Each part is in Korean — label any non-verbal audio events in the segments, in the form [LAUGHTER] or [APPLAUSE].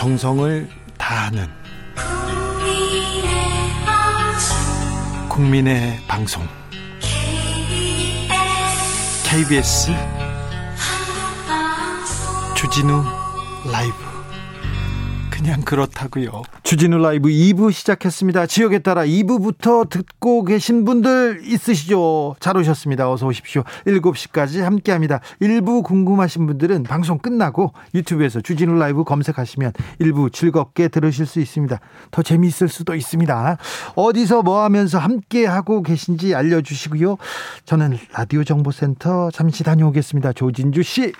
정성을 다하는 국민의 방송. KBS 주진우 라이브 그냥 그렇다고요. 주진우 라이브 2부 시작했습니다. 지역에 따라 2부부터 듣고 계신 분들 있으시죠? 잘 오셨습니다. 어서 오십시오. 7시까지 함께합니다. 1부 궁금하신 분들은 방송 끝나고 유튜브에서 주진우 라이브 검색하시면 1부 즐겁게 들으실 수 있습니다. 더 재미있을 수도 있습니다. 어디서 뭐 하면서 함께하고 계신지 알려주시고요. 저는 라디오 정보센터 잠시 다녀오겠습니다. 조진주 씨.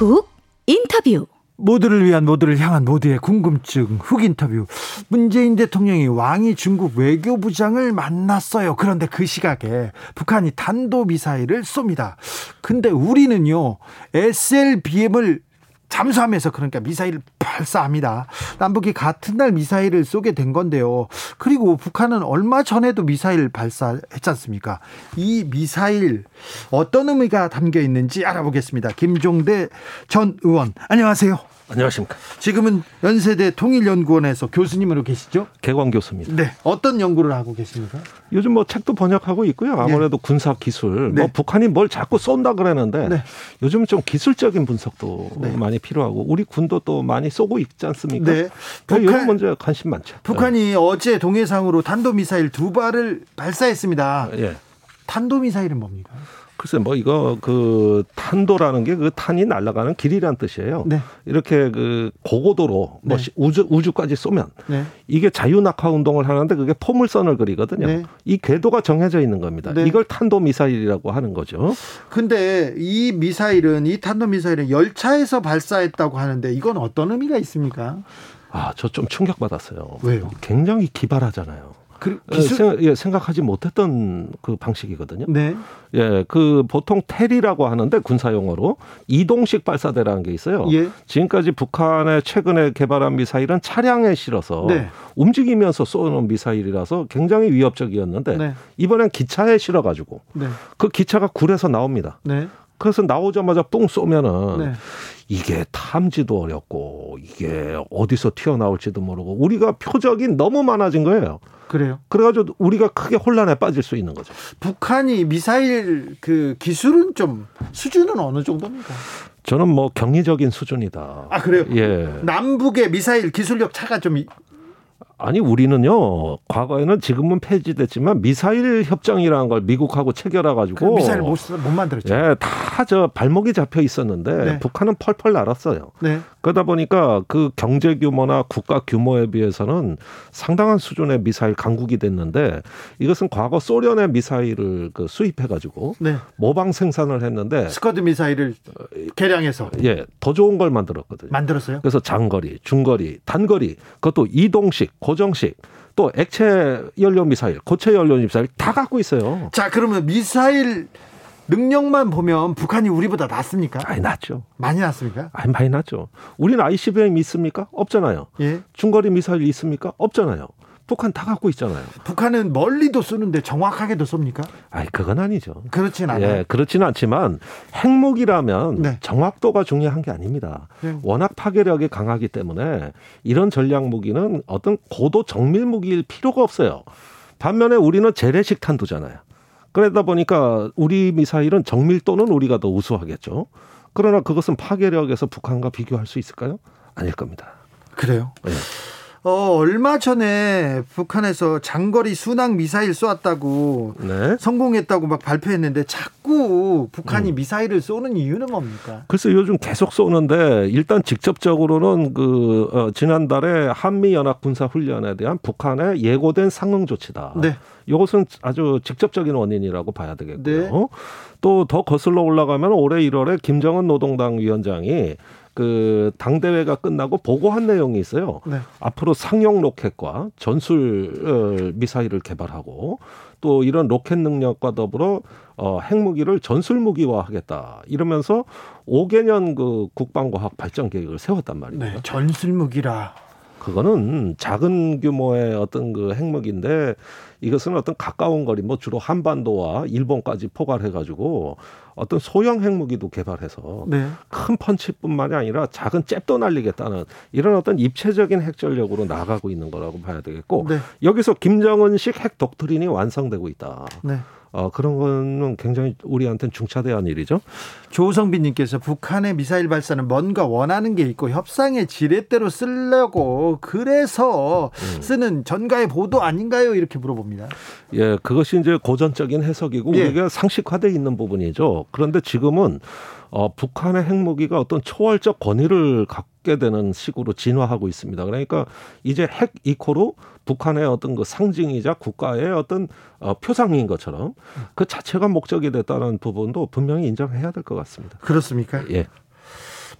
훅 인터뷰. 모두를 위한 모두를 향한 모두의 궁금증 훅 인터뷰. 문재인 대통령이 왕이 중국 외교부장을 만났어요. 그런데 그 시각에 북한이 탄도미사일을 쏩니다. 근데 우리는요 SLBM을 잠수하면서 그러니까 미사일을 발사합니다. 남북이 같은 날 미사일을 쏘게 된 건데요. 그리고 북한은 얼마 전에도 미사일 발사했지 않습니까? 이 미사일 어떤 의미가 담겨 있는지 알아보겠습니다. 김종대 전 의원, 안녕하세요. 안녕하십니까. 지금은 연세대 통일연구원에서 교수님으로 계시죠? 개광 교수입니다. 네. 어떤 연구를 하고 계십니까? 요즘 뭐 책도 번역하고 있고요. 아무래도 네. 군사 기술, 네. 뭐 북한이 뭘 자꾸 쏜다 그러는데 네. 요즘 좀 기술적인 분석도 네. 많이 필요하고 우리 군도 또 많이 쏘고 있지 않습니까? 네. 북한 이런 문제 관심 많죠. 북한이 어제 동해상으로 탄도미사일 두 발을 발사했습니다. 예. 탄도미사일은 뭡니까? 글쎄 뭐 이거 그 탄도라는 게 그 탄이 날아가는 길이란 뜻이에요. 네. 이렇게 그 고고도로 뭐 네. 우주 우주까지 쏘면 네. 이게 자유 낙하 운동을 하는데 그게 포물선을 그리거든요. 네. 이 궤도가 정해져 있는 겁니다. 네. 이걸 탄도 미사일이라고 하는 거죠. 근데 이 미사일은 이 탄도 미사일은 열차에서 발사했다고 하는데 이건 어떤 의미가 있습니까? 아, 저 좀 충격받았어요. 왜요? 굉장히 기발하잖아요. 그 예, 기술... 생각, 예, 생각하지 못했던 그 방식이거든요. 네. 예, 그 보통 테리라고 하는데 군사 용어로 이동식 발사대라는 게 있어요. 예. 지금까지 북한의 최근에 개발한 미사일은 차량에 실어서 네. 움직이면서 쏘는 미사일이라서 굉장히 위협적이었는데 네. 이번엔 기차에 실어 가지고 네. 그 기차가 굴에서 나옵니다. 네. 그래서 나오자마자 뿡 쏘면은 네. 이게 탐지도 어렵고 이게 어디서 튀어나올지도 모르고 우리가 표적이 너무 많아진 거예요. 그래요? 그래가지고 우리가 크게 혼란에 빠질 수 있는 거죠. 북한이 미사일 그 기술은 좀 수준은 어느 정도입니까? 저는 뭐 경이적인 수준이다. 아 그래요? 예. 남북의 미사일 기술력 차가 좀 아니 우리는요 과거에는 지금은 폐지됐지만 미사일 협정이라는 걸 미국하고 체결해 가지고 미사일 못, 못 만들었죠. 예, 다 저 발목이 잡혀 있었는데 네. 북한은 펄펄 날았어요. 네. 그러다 보니까 그 경제 규모나 국가 규모에 비해서는 상당한 수준의 미사일 강국이 됐는데 이것은 과거 소련의 미사일을 그 수입해 가지고 네. 모방 생산을 했는데 스커드 미사일을 개량해서 예, 더 좋은 걸 만들었거든요. 만들었어요? 그래서 장거리, 중거리, 단거리 그것도 이동식 고정식 또 액체 연료 미사일, 고체 연료 미사일 다 갖고 있어요. 자, 그러면 미사일 능력만 보면 북한이 우리보다 낫습니까? 많이 낫죠. 많이 낫습니까? 아니, 많이 낫죠. 우리는 ICBM 있습니까? 없잖아요. 예. 중거리 미사일 있습니까? 없잖아요. 북한 다 갖고 있잖아요. 북한은 멀리도 쏘는데 정확하게도 쏩니까? 아니 그건 아니죠. 그렇진 않아요. 예, 그렇지는 않지만 핵무기라면 네. 정확도가 중요한 게 아닙니다. 네. 워낙 파괴력이 강하기 때문에 이런 전략 무기는 어떤 고도 정밀 무기일 필요가 없어요. 반면에 우리는 재래식 탄도잖아요. 그러다 보니까 우리 미사일은 정밀도는 우리가 더 우수하겠죠. 그러나 그것은 파괴력에서 북한과 비교할 수 있을까요? 아닐 겁니다. 그래요? 네. 어, 얼마 전에 북한에서 장거리 순항 미사일 쏘았다고 네. 성공했다고 막 발표했는데 자꾸 북한이 음. 미사일을 쏘는 이유는 뭡니까? 글쎄 요즘 계속 쏘는데 일단 직접적으로는 그 어, 지난달에 한미 연합 군사 훈련에 대한 북한의 예고된 상응 조치다. 네. 이것은 아주 직접적인 원인이라고 봐야 되겠고요. 네. 또더 거슬러 올라가면 올해 1월에 김정은 노동당 위원장이 그 당대회가 끝나고 보고한 내용이 있어요. 네. 앞으로 상용 로켓과 전술 어, 미사일을 개발하고 또 이런 로켓 능력과 더불어 어, 핵무기를 전술 무기화 하겠다 이러면서 5개년 그 국방과학 발전 계획을 세웠단 말이에요. 네, 전술 무기라. 그거는 작은 규모의 어떤 그 핵무기인데 이것은 어떤 가까운 거리 뭐 주로 한반도와 일본까지 포괄해 가지고 어떤 소형 핵무기도 개발해서 네. 큰 펀치뿐만이 아니라 작은 잽도 날리겠다는 이런 어떤 입체적인 핵 전력으로 나가고 있는 거라고 봐야 되겠고 네. 여기서 김정은식 핵 독트린이 완성되고 있다. 네. 어, 그런 거는 굉장히 우리한테는 중차대한 일이죠. 조성빈님께서 북한의 미사일 발사는 뭔가 원하는 게 있고 협상의 지렛대로 쓰려고 그래서 음. 쓰는 전가의 보도 아닌가요? 이렇게 물어봅니다. 예, 그것이 이제 고전적인 해석이고 예. 우리가 상식화돼 있는 부분이죠. 그런데 지금은 어, 북한의 핵무기가 어떤 초월적 권위를 갖게 되는 식으로 진화하고 있습니다. 그러니까 이제 핵 이코로 북한의 어떤 그 상징이자 국가의 어떤 어, 표상인 것처럼 그 자체가 목적이 됐다는 부분도 분명히 인정해야 될 것 같습니다. 그렇습니까? 예.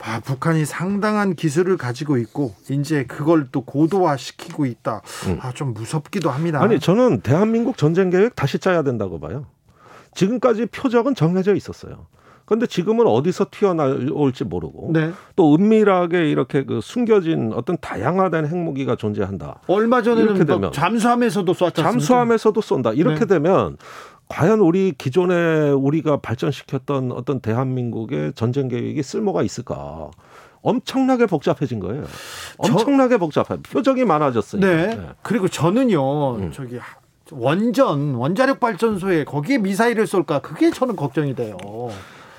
아, 북한이 상당한 기술을 가지고 있고 이제 그걸 또 고도화 시키고 있다. 음. 아, 좀 무섭기도 합니다. 아니, 저는 대한민국 전쟁 계획 다시 짜야 된다고 봐요. 지금까지 표적은 정해져 있었어요. 그런데 지금은 어디서 튀어나올지 모르고 네. 또 은밀하게 이렇게 그 숨겨진 어떤 다양화된 핵무기가 존재한다. 얼마 전에는 이렇게 되면 잠수함에서도 쐈죠. 잠수함에서도 쏜다. 이렇게 네. 되면 과연 우리 기존에 우리가 발전시켰던 어떤 대한민국의 전쟁 계획이 쓸모가 있을까? 엄청나게 복잡해진 거예요. 엄청나게 저, 복잡해. 표적이 많아졌어요. 네. 네. 그리고 저는요, 음. 저기 원전 원자력 발전소에 거기에 미사일을 쏠까 그게 저는 걱정이 돼요.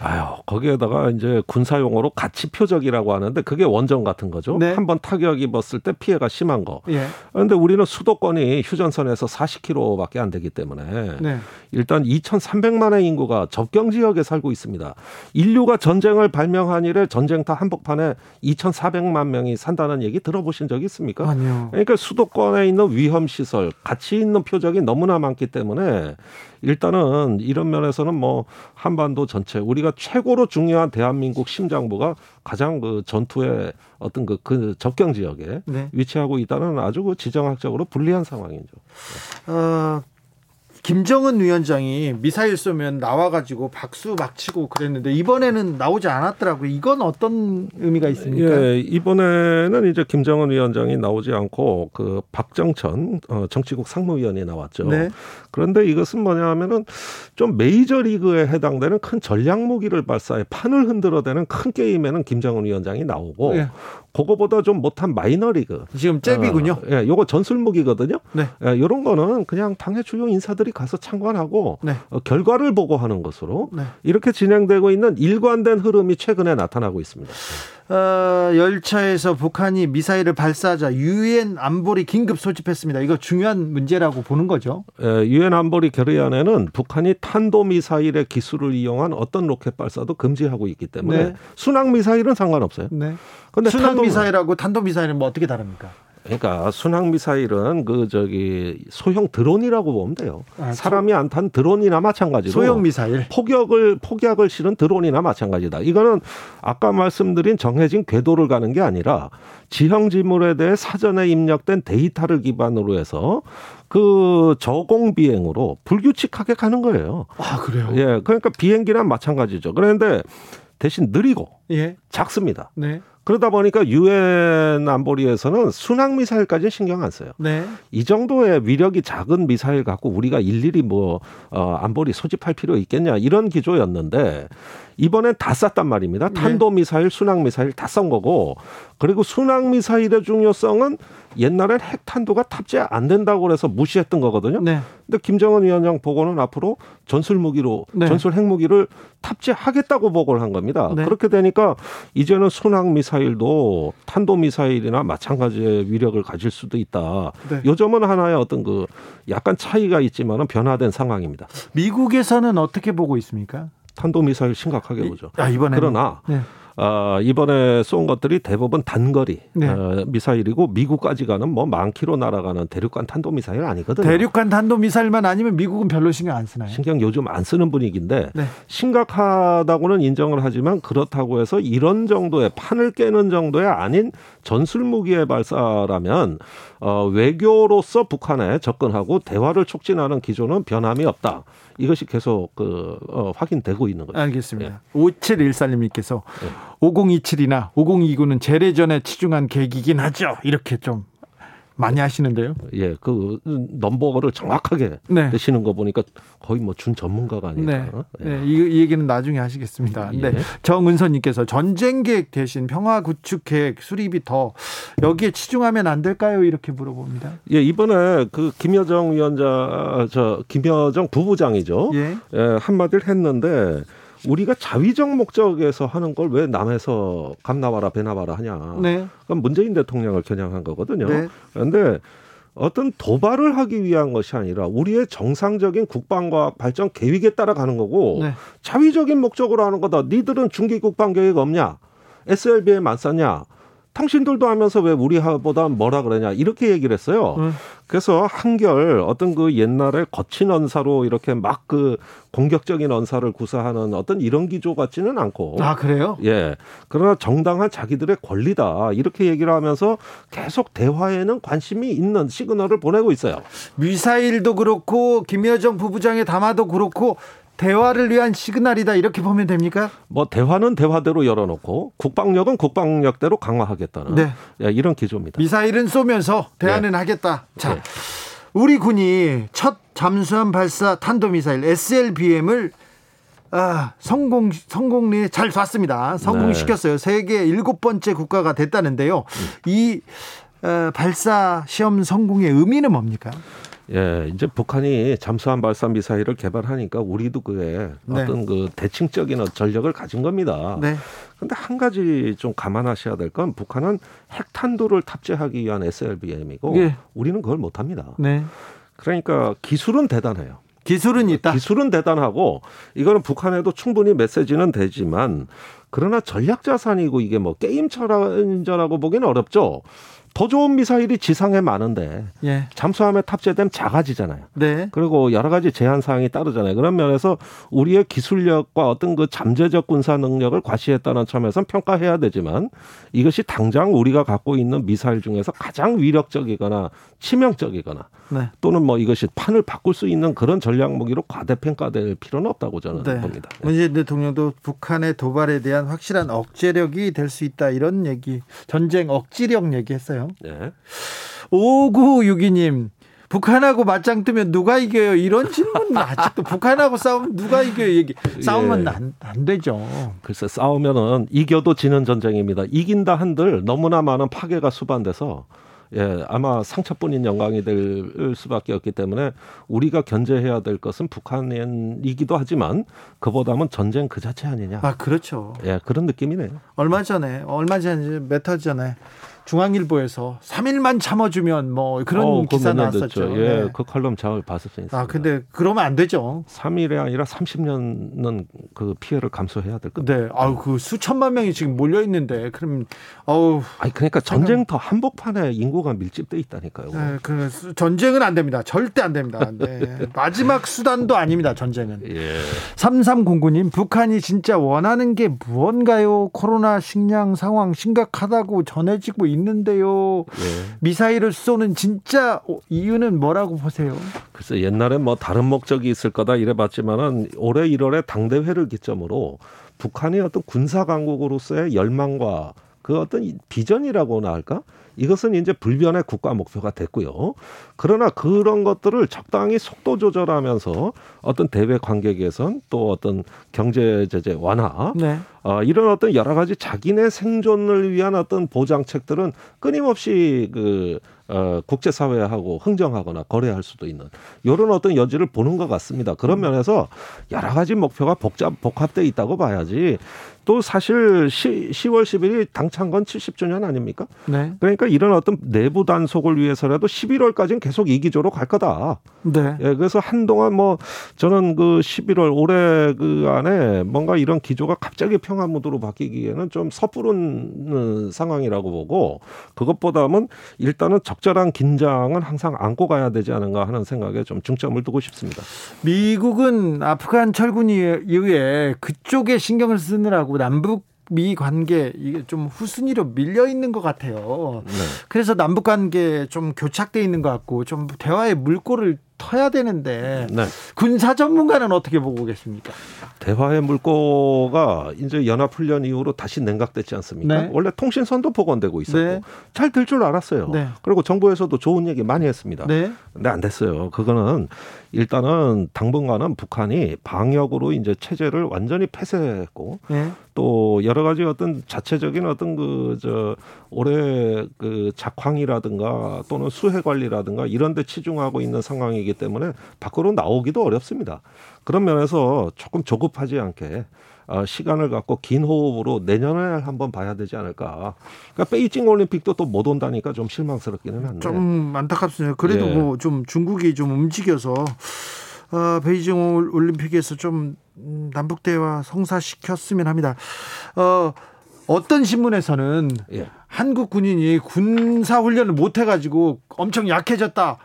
아유, 거기에다가 이제 군사 용어로 가치 표적이라고 하는데 그게 원전 같은 거죠. 네. 한번 타격 입었을 때 피해가 심한 거. 예. 그런데 우리는 수도권이 휴전선에서 40km밖에 안 되기 때문에 네. 일단 2,300만의 인구가 접경 지역에 살고 있습니다. 인류가 전쟁을 발명한 이래 전쟁터 한복판에 2,400만 명이 산다는 얘기 들어보신 적 있습니까? 아니요. 그러니까 수도권에 있는 위험 시설, 가치 있는 표적이 너무나 많기 때문에 일단은 이런 면에서는 뭐 한반도 전체 우리가 최고로 중요한 대한민국 심장부가 가장 그 전투의 어떤 그, 그 접경 지역에 네. 위치하고 있다는 아주 그 지정학적으로 불리한 상황이죠. 어, 김정은 위원장이 미사일 쏘면 나와가지고 박수 막 치고 그랬는데 이번에는 나오지 않았더라고요. 이건 어떤 의미가 있습니까? 예, 이번에는 이제 김정은 위원장이 나오지 않고 그 박정천 어, 정치국 상무위원이 나왔죠. 네. 그런데 이것은 뭐냐면은 좀 메이저 리그에 해당되는 큰 전략 무기를 발사해 판을 흔들어대는 큰 게임에는 김정은 위원장이 나오고 네. 그거보다 좀 못한 마이너리그. 지금 잽이군요. 어, 예, 요거 전술무기거든요. 네. 예, 요런 거는 그냥 당의 주요 인사들이 가서 참관하고 네. 어, 결과를 보고 하는 것으로 네. 이렇게 진행되고 있는 일관된 흐름이 최근에 나타나고 있습니다. 어, 열차에서 북한이 미사일을 발사하자 유엔 안보리 긴급 소집했습니다. 이거 중요한 문제라고 보는 거죠. 예, 유엔 안보리 결의안에는 북한이 탄도 미사일의 기술을 이용한 어떤 로켓 발사도 금지하고 있기 때문에 네. 순항 미사일은 상관없어요. 네. 근데 순항 미사일하고 탄도 미사일은 뭐 어떻게 다릅니까? 그러니까 순항 미사일은 그 저기 소형 드론이라고 보면 돼요. 아, 사람이 안 탄 드론이나 마찬가지로 소형 미사일 폭격을 폭약을 실은 드론이나 마찬가지다. 이거는 아까 말씀드린 정해진 궤도를 가는 게 아니라 지형 지물에 대해 사전에 입력된 데이터를 기반으로 해서 그 저공 비행으로 불규칙하게 가는 거예요. 아 그래요? 예, 그러니까 비행기랑 마찬가지죠. 그런데 대신 느리고 예. 작습니다. 네. 그러다 보니까 유엔 안보리에서는 순항 미사일까지 신경 안 써요. 네. 이 정도의 위력이 작은 미사일 갖고 우리가 일일이 뭐 어, 안보리 소집할 필요 있겠냐 이런 기조였는데 이번엔 다 쐈단 말입니다. 네. 탄도 미사일, 순항 미사일 다 쏜 거고 그리고 순항 미사일의 중요성은 옛날엔 핵탄두가 탑재 안 된다고 그래서 무시했던 거거든요. 네. 근데 김정은 위원장 보고는 앞으로 전술 무기로 네. 전술 핵무기를 탑재하겠다고 보고를 한 겁니다. 네. 그렇게 되니까 이제는 순항 미사일도 탄도 미사일이나 마찬가지의 위력을 가질 수도 있다. 네. 요점은 하나의 어떤 그 약간 차이가 있지만은 변화된 상황입니다. 미국에서는 어떻게 보고 있습니까? 탄도 미사일 심각하게 보죠. 아, 이번에 그러나 네. 어, 이번에 쏜 것들이 대부분 단거리 네. 어, 미사일이고 미국까지 가는 뭐만 킬로 날아가는 대륙간 탄도 미사일 아니거든요. 대륙간 탄도 미사일만 아니면 미국은 별로 신경 안 쓰나요? 신경 요즘 안 쓰는 분위기인데 네. 심각하다고는 인정을 하지만 그렇다고 해서 이런 정도의 판을 깨는 정도의 아닌 전술 무기의 발사라면 어, 외교로서 북한에 접근하고 대화를 촉진하는 기조는 변함이 없다. 이것이 계속 그 어, 확인되고 있는 거죠. 알겠습니다. 예. 5714님께서 예. 5027이나 5029는 재래전에 치중한 계기긴 하죠. 이렇게 좀 많이 하시는데요. 예, 그 넘버를 정확하게 네. 내시는 거 보니까 거의 뭐 준 전문가가 아닐까. 네. 예. 네. 이, 이, 얘기는 나중에 하시겠습니다. 예. 네. 정은선님께서 전쟁 계획 대신 평화 구축 계획 수립이 더 여기에 치중하면 안 될까요? 이렇게 물어봅니다. 예, 이번에 그 김여정 위원장, 저 김여정 부부장이죠. 예. 예 한마디를 했는데 우리가 자위적 목적에서 하는 걸 왜 남에서 감 나와라 배 나와라 하냐. 네. 그건 문재인 대통령을 겨냥한 거거든요. 네. 그런데 어떤 도발을 하기 위한 것이 아니라 우리의 정상적인 국방과학 발전 계획에 따라 가는 거고 네. 자위적인 목적으로 하는 거다. 니들은 중기 국방 계획 없냐? SLB에 맞섰냐? 당신들도 하면서 왜 우리보다 뭐라 그러냐 이렇게 얘기를 했어요. 음. 그래서 한결 어떤 그 옛날에 거친 언사로 이렇게 막 그 공격적인 언사를 구사하는 어떤 이런 기조 같지는 않고. 아 그래요? 예. 그러나 정당한 자기들의 권리다 이렇게 얘기를 하면서 계속 대화에는 관심이 있는 시그널을 보내고 있어요. 미사일도 그렇고 김여정 부부장의 담화도 그렇고 대화를 위한 시그널이다 이렇게 보면 됩니까? 뭐 대화는 대화대로 열어놓고 국방력은 국방력대로 강화하겠다는 네. 예, 이런 기조입니다. 미사일은 쏘면서 대화는 네. 하겠다. 자, 네. 우리 군이 첫 잠수함 발사 탄도미사일 SLBM을 아, 성공 성공리에 잘 쐈습니다. 성공시켰어요. 네. 세계 일곱 번째 국가가 됐다는데요. 음. 이 어, 발사 시험 성공의 의미는 뭡니까? 예, 이제 북한이 잠수함 발사 미사일을 개발하니까 우리도 그에 네. 어떤 그 대칭적인 전력을 가진 겁니다. 네. 근데 한 가지 좀 감안하셔야 될 건 북한은 핵탄두를 탑재하기 위한 SLBM이고 예. 우리는 그걸 못 합니다. 네. 그러니까 기술은 대단해요. 기술은 있다. 기술은 대단하고 이거는 북한에도 충분히 메시지는 되지만 그러나 전략 자산이고 이게 뭐 게임 처전라고 보기는 어렵죠. 더 좋은 미사일이 지상에 많은데 예. 잠수함에 탑재되면 작아지잖아요. 네. 그리고 여러 가지 제한 사항이 따르잖아요. 그런 면에서 우리의 기술력과 어떤 그 잠재적 군사 능력을 과시했다는 점에서 평가해야 되지만 이것이 당장 우리가 갖고 있는 미사일 중에서 가장 위력적이거나 치명적이거나 네. 또는 뭐 이것이 판을 바꿀 수 있는 그런 전략 무기로 과대평가될 필요는 없다고 저는 네. 봅니다. 네. 문재인 대통령도 북한의 도발에 대한 확실한 억제력이 될 수 있다 이런 얘기, 전쟁 억지력 얘기했어요. 네. 5962님. 북한하고 맞짱 뜨면 누가 이겨요? 이런 질문 아직도 북한하고 싸우면 누가 이겨요? 얘기 싸우면 예. 안, 안 되죠. 글쎄 싸우면은 이겨도 지는 전쟁입니다. 이긴다 한들 너무나 많은 파괴가 수반돼서 예, 아마 상처뿐인 영광이 될 수밖에 없기 때문에 우리가 견제해야 될 것은 북한이기도 하지만 그보다는 전쟁 그 자체 아니냐. 아, 그렇죠. 예, 그런 느낌이네요. 얼마 전에, 얼마 전에, 몇 달 전에 중앙일보에서 3일만 참아주면 뭐 그런 어, 기사 나왔었죠. 예, 네. 그 칼럼 잘 봤었습니다. 아, 근데 그러면 안 되죠. 3일이 아니라 30년은 그 피해를 감수해야 될 겁니다. 네. 아우, 그 수천만 명이 지금 몰려 있는데 그럼 어우. 아니 그러니까 전쟁터 한복판에 인구가 밀집돼 있다니까요. 네, 그 전쟁은 안 됩니다. 절대 안 됩니다. 네. 마지막 수단도 아닙니다. 전쟁은. [LAUGHS] 예. 3309님, 북한이 진짜 원하는 게 무언가요? 코로나 식량 상황 심각하다고 전해지고 있는 데요. 네. 미사일을 쏘는 진짜 이유는 뭐라고 보세요? 글쎄 옛날에 뭐 다른 목적이 있을 거다 이래봤지만은 올해 1월에 당대회를 기점으로 북한의 어떤 군사 강국으로서의 열망과 그 어떤 비전이라고나 할까? 이것은 이제 불변의 국가 목표가 됐고요. 그러나 그런 것들을 적당히 속도 조절하면서 어떤 대외 관계 개선 또 어떤 경제 제재 완화 네. 어, 이런 어떤 여러 가지 자기네 생존을 위한 어떤 보장책들은 끊임없이 그 어, 국제사회하고 흥정하거나 거래할 수도 있는 이런 어떤 여지를 보는 것 같습니다. 그런 음. 면에서 여러 가지 목표가 복잡 복합돼 있다고 봐야지 또 사실 시, 10월 10일이 당찬 건 70주년 아닙니까? 네. 그러니까 이런 어떤 내부 단속을 위해서라도 11월까지는 계속 이 기조로 갈 거다. 네. 예, 그래서 한동안 뭐 저는 그 11월 올해 그 안에 뭔가 이런 기조가 갑자기 평화 무드로 바뀌기에는 좀 섣부른 상황이라고 보고 그것보다는 일단은 적 절한 긴장은 항상 안고 가야 되지 않은가 하는 생각에 좀 중점을 두고 싶습니다. 미국은 아프간 철군 이후에 그쪽에 신경을 쓰느라고 남북 미 관계 이게 좀 후순위로 밀려 있는 것 같아요. 네. 그래서 남북 관계 좀 교착돼 있는 것 같고 좀 대화의 물꼬를 터야 되는데 네. 군사 전문가는 어떻게 보고 계십니까? 대화의 물꼬가 이제 연합 훈련 이후로 다시 냉각됐지 않습니까? 네. 원래 통신선도 복원되고 있었고 네. 잘될 줄 알았어요. 네. 그리고 정부에서도 좋은 얘기 많이 했습니다. 네. 근데 안 됐어요. 그거는 일단은 당분간은 북한이 방역으로 이제 체제를 완전히 폐쇄했고 네. 또 여러 가지 어떤 자체적인 어떤 그 저 올해 그 작황이라든가 또는 수해 관리라든가 이런 데 치중하고 있는 상황이기 때문에 밖으로 나오기도 어렵습니다. 그런 면에서 조금 조급하지 않게 어, 시간을 갖고 긴 호흡으로 내년에 한번 봐야 되지 않을까. 그러니까 베이징 올림픽도 또 못 온다니까 좀 실망스럽기는 한데. 좀 안타깝습니다. 그래도 예. 뭐좀 중국이 좀 움직여서 어, 베이징 올림픽에서 좀 음, 남북 대화 성사시켰으면 합니다. 어, 어떤 신문에서는 예. 한국 군인이 군사 훈련을 못 해가지고 엄청 약해졌다.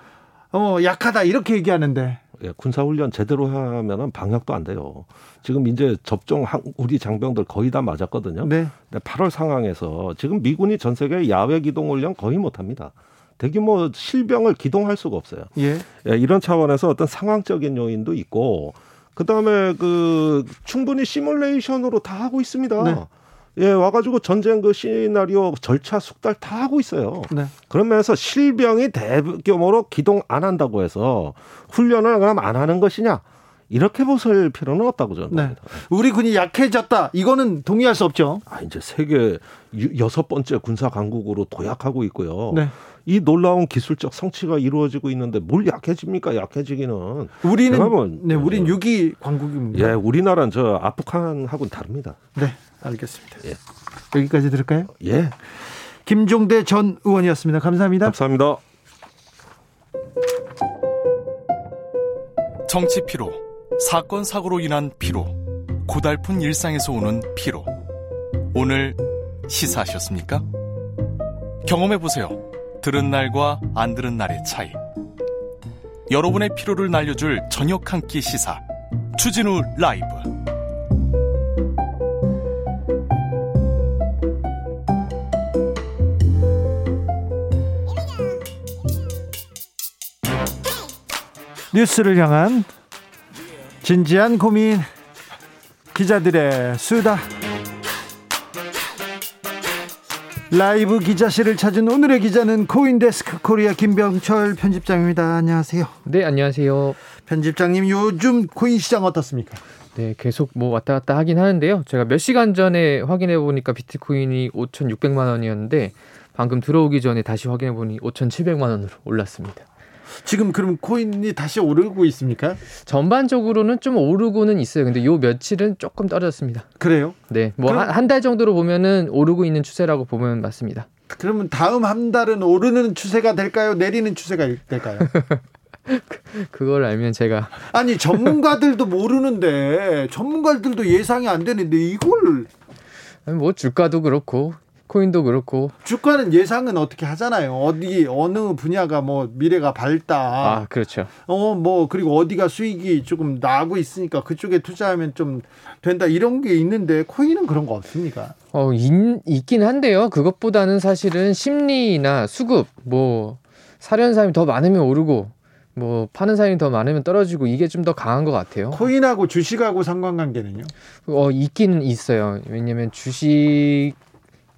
어, 약하다 이렇게 얘기하는데 예, 군사훈련 제대로 하면은 방역도 안 돼요. 지금 이제 접종 우리 장병들 거의 다 맞았거든요. 네. 근데 8월 상황에서 지금 미군이 전 세계 야외 기동 훈련 거의 못 합니다. 대규모 실병을 기동할 수가 없어요. 예. 예, 이런 차원에서 어떤 상황적인 요인도 있고 그다음에 그 충분히 시뮬레이션으로 다 하고 있습니다. 네. 예, 와가지고 전쟁 그 시나리오 절차 숙달 다 하고 있어요. 네. 그러면서 실병이 대규모로 기동 안 한다고 해서 훈련을 그럼 안 하는 것이냐? 이렇게 보실 필요는 없다고 저는 네. 봅니다. 우리 군이 약해졌다. 이거는 동의할 수 없죠. 아, 이제 세계 여섯 번째 군사 강국으로 도약하고 있고요. 네. 이 놀라운 기술적 성취가 이루어지고 있는데 뭘 약해집니까? 약해지기는. 우리는 네, 우린 6위 강국입니다. 예, 우리나라는 저 아프간하고는 다릅니다. 네. 알겠습니다. 예. 여기까지 들을까요? 예. 김종대 전 의원이었습니다. 감사합니다. 감사합니다. 정치 피로, 사건 사고로 인한 피로, 고달픈 일상에서 오는 피로. 오늘 시사하셨습니까? 경험해 보세요. 들은 날과 안 들은 날의 차이. 여러분의 피로를 날려줄 저녁 한 끼 시사. 추진우 라이브. 뉴스를 향한 진지한 고민 기자들의 수다 라이브 기자실을 찾은 오늘의 기자는 코인데스크 코리아 김병철 편집장입니다. 안녕하세요. 네, 안녕하세요. 편집장님 요즘 코인 시장 어떻습니까? 네, 계속 뭐 왔다 갔다 하긴 하는데요. 제가 몇 시간 전에 확인해 보니까 비트코인이 5,600만 원이었는데 방금 들어오기 전에 다시 확인해 보니 5,700만 원으로 올랐습니다. 지금 그럼 코인이 다시 오르고 있습니까? 전반적으로는 좀 오르고는 있어요. 근데 요 며칠은 조금 떨어졌습니다. 그래요? 네. 뭐 한 달 정도로 보면은 오르고 있는 추세라고 보면 맞습니다. 그러면 다음 한 달은 오르는 추세가 될까요? 내리는 추세가 될까요? [LAUGHS] 그걸 알면 제가 아니 전문가들도 모르는데 전문가들도 예상이 안 되는데 이걸 뭐 주가도 그렇고 코인도 그렇고 주가는 예상은 어떻게 하잖아요. 어디 어느 분야가 뭐 미래가 밝다. 아 그렇죠. 어 뭐 그리고 어디가 수익이 조금 나고 있으니까 그쪽에 투자하면 좀 된다 이런 게 있는데 코인은 그런 거 없습니까? 어 있, 있긴 한데요. 그것보다는 사실은 심리나 수급 뭐 사려는 사람이 더 많으면 오르고 뭐 파는 사람이 더 많으면 떨어지고 이게 좀 더 강한 것 같아요. 코인하고 주식하고 상관관계는요? 어 있기는 있어요. 왜냐하면 주식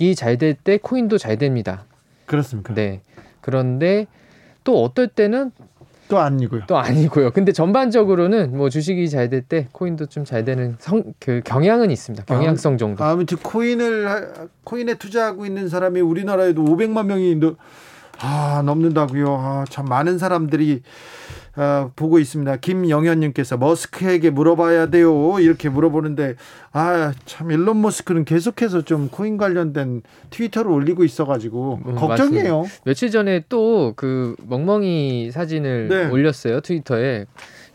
이 잘 될 때 코인도 잘 됩니다. 그렇습니까? 네. 그런데 또 어떨 때는 또 아니고요. 또 아니고요. 근데 전반적으로는 뭐 주식이 잘 될 때 코인도 좀 잘 되는 성 그 경향은 있습니다. 경향성 정도. 아무튼 코인을 코인에 투자하고 있는 사람이 우리나라에도 500만 명이 아 넘는다고요. 아, 참 많은 사람들이 어, 보고 있습니다. 김영현님께서 머스크에게 물어봐야 돼요. 이렇게 물어보는데 아 참 일론 머스크는 계속해서 좀 코인 관련된 트위터를 올리고 있어가지고 음, 걱정이에요. 맞습니다. 며칠 전에 또 그 멍멍이 사진을 네. 올렸어요 트위터에.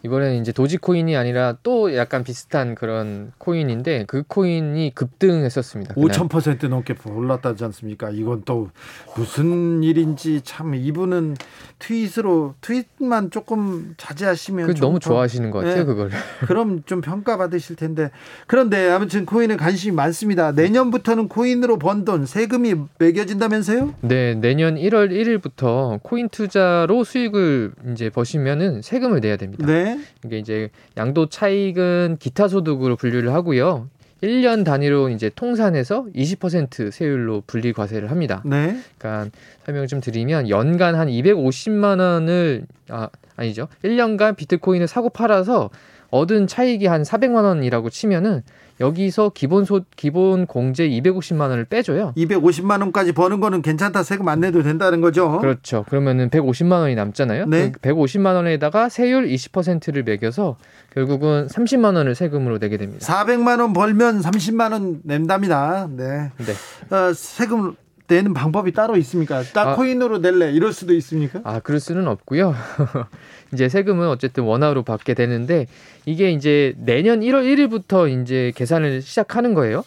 이번에는 이제 도지코인이 아니라 또 약간 비슷한 그런 코인인데 그 코인이 급등했었습니다. 5,000% 넘게 올랐다지 않습니까? 이건 또 무슨 일인지 참 이분은 트윗으로 트윗만 조금 자제하시면 그 너무 좋아하시는 것 같아요, 네. 그걸. [LAUGHS] 그럼 좀 평가받으실 텐데. 그런데 아무튼 코인에 관심이 많습니다. 내년부터는 코인으로 번 돈 세금이 매겨진다면서요? 네, 내년 1월 1일부터 코인 투자로 수익을 이제 버시면은 세금을 내야 됩니다. 네. 이게 이제 양도 차익은 기타 소득으로 분류를 하고요. 1년 단위로 이제 통산해서 20% 세율로 분리 과세를 합니다. 네. 그러니까 설명 좀 드리면 연간 한 250만 원을 아 아니죠. 1년간 비트코인을 사고 팔아서 얻은 차익이 한 400만 원이라고 치면은 여기서 기본 소 기본 공제 250만 원을 빼줘요. 250만 원까지 버는 거는 괜찮다. 세금 안 내도 된다는 거죠. 그렇죠. 그러면은 150만 원이 남잖아요. 네. 150만 그 원에다가 세율 20%를 매겨서 결국은 30만 원을 세금으로 내게 됩니다. 400만 원 벌면 30만 원 낸답니다. 네. 네. 어, 세금 내는 방법이 따로 있습니까? 딱 아, 코인으로 낼래 이럴 수도 있습니까? 아 그럴 수는 없고요. [LAUGHS] 이제 세금은 어쨌든 원화로 받게 되는데 이게 이제 내년 1월 1일부터 이제 계산을 시작하는 거예요.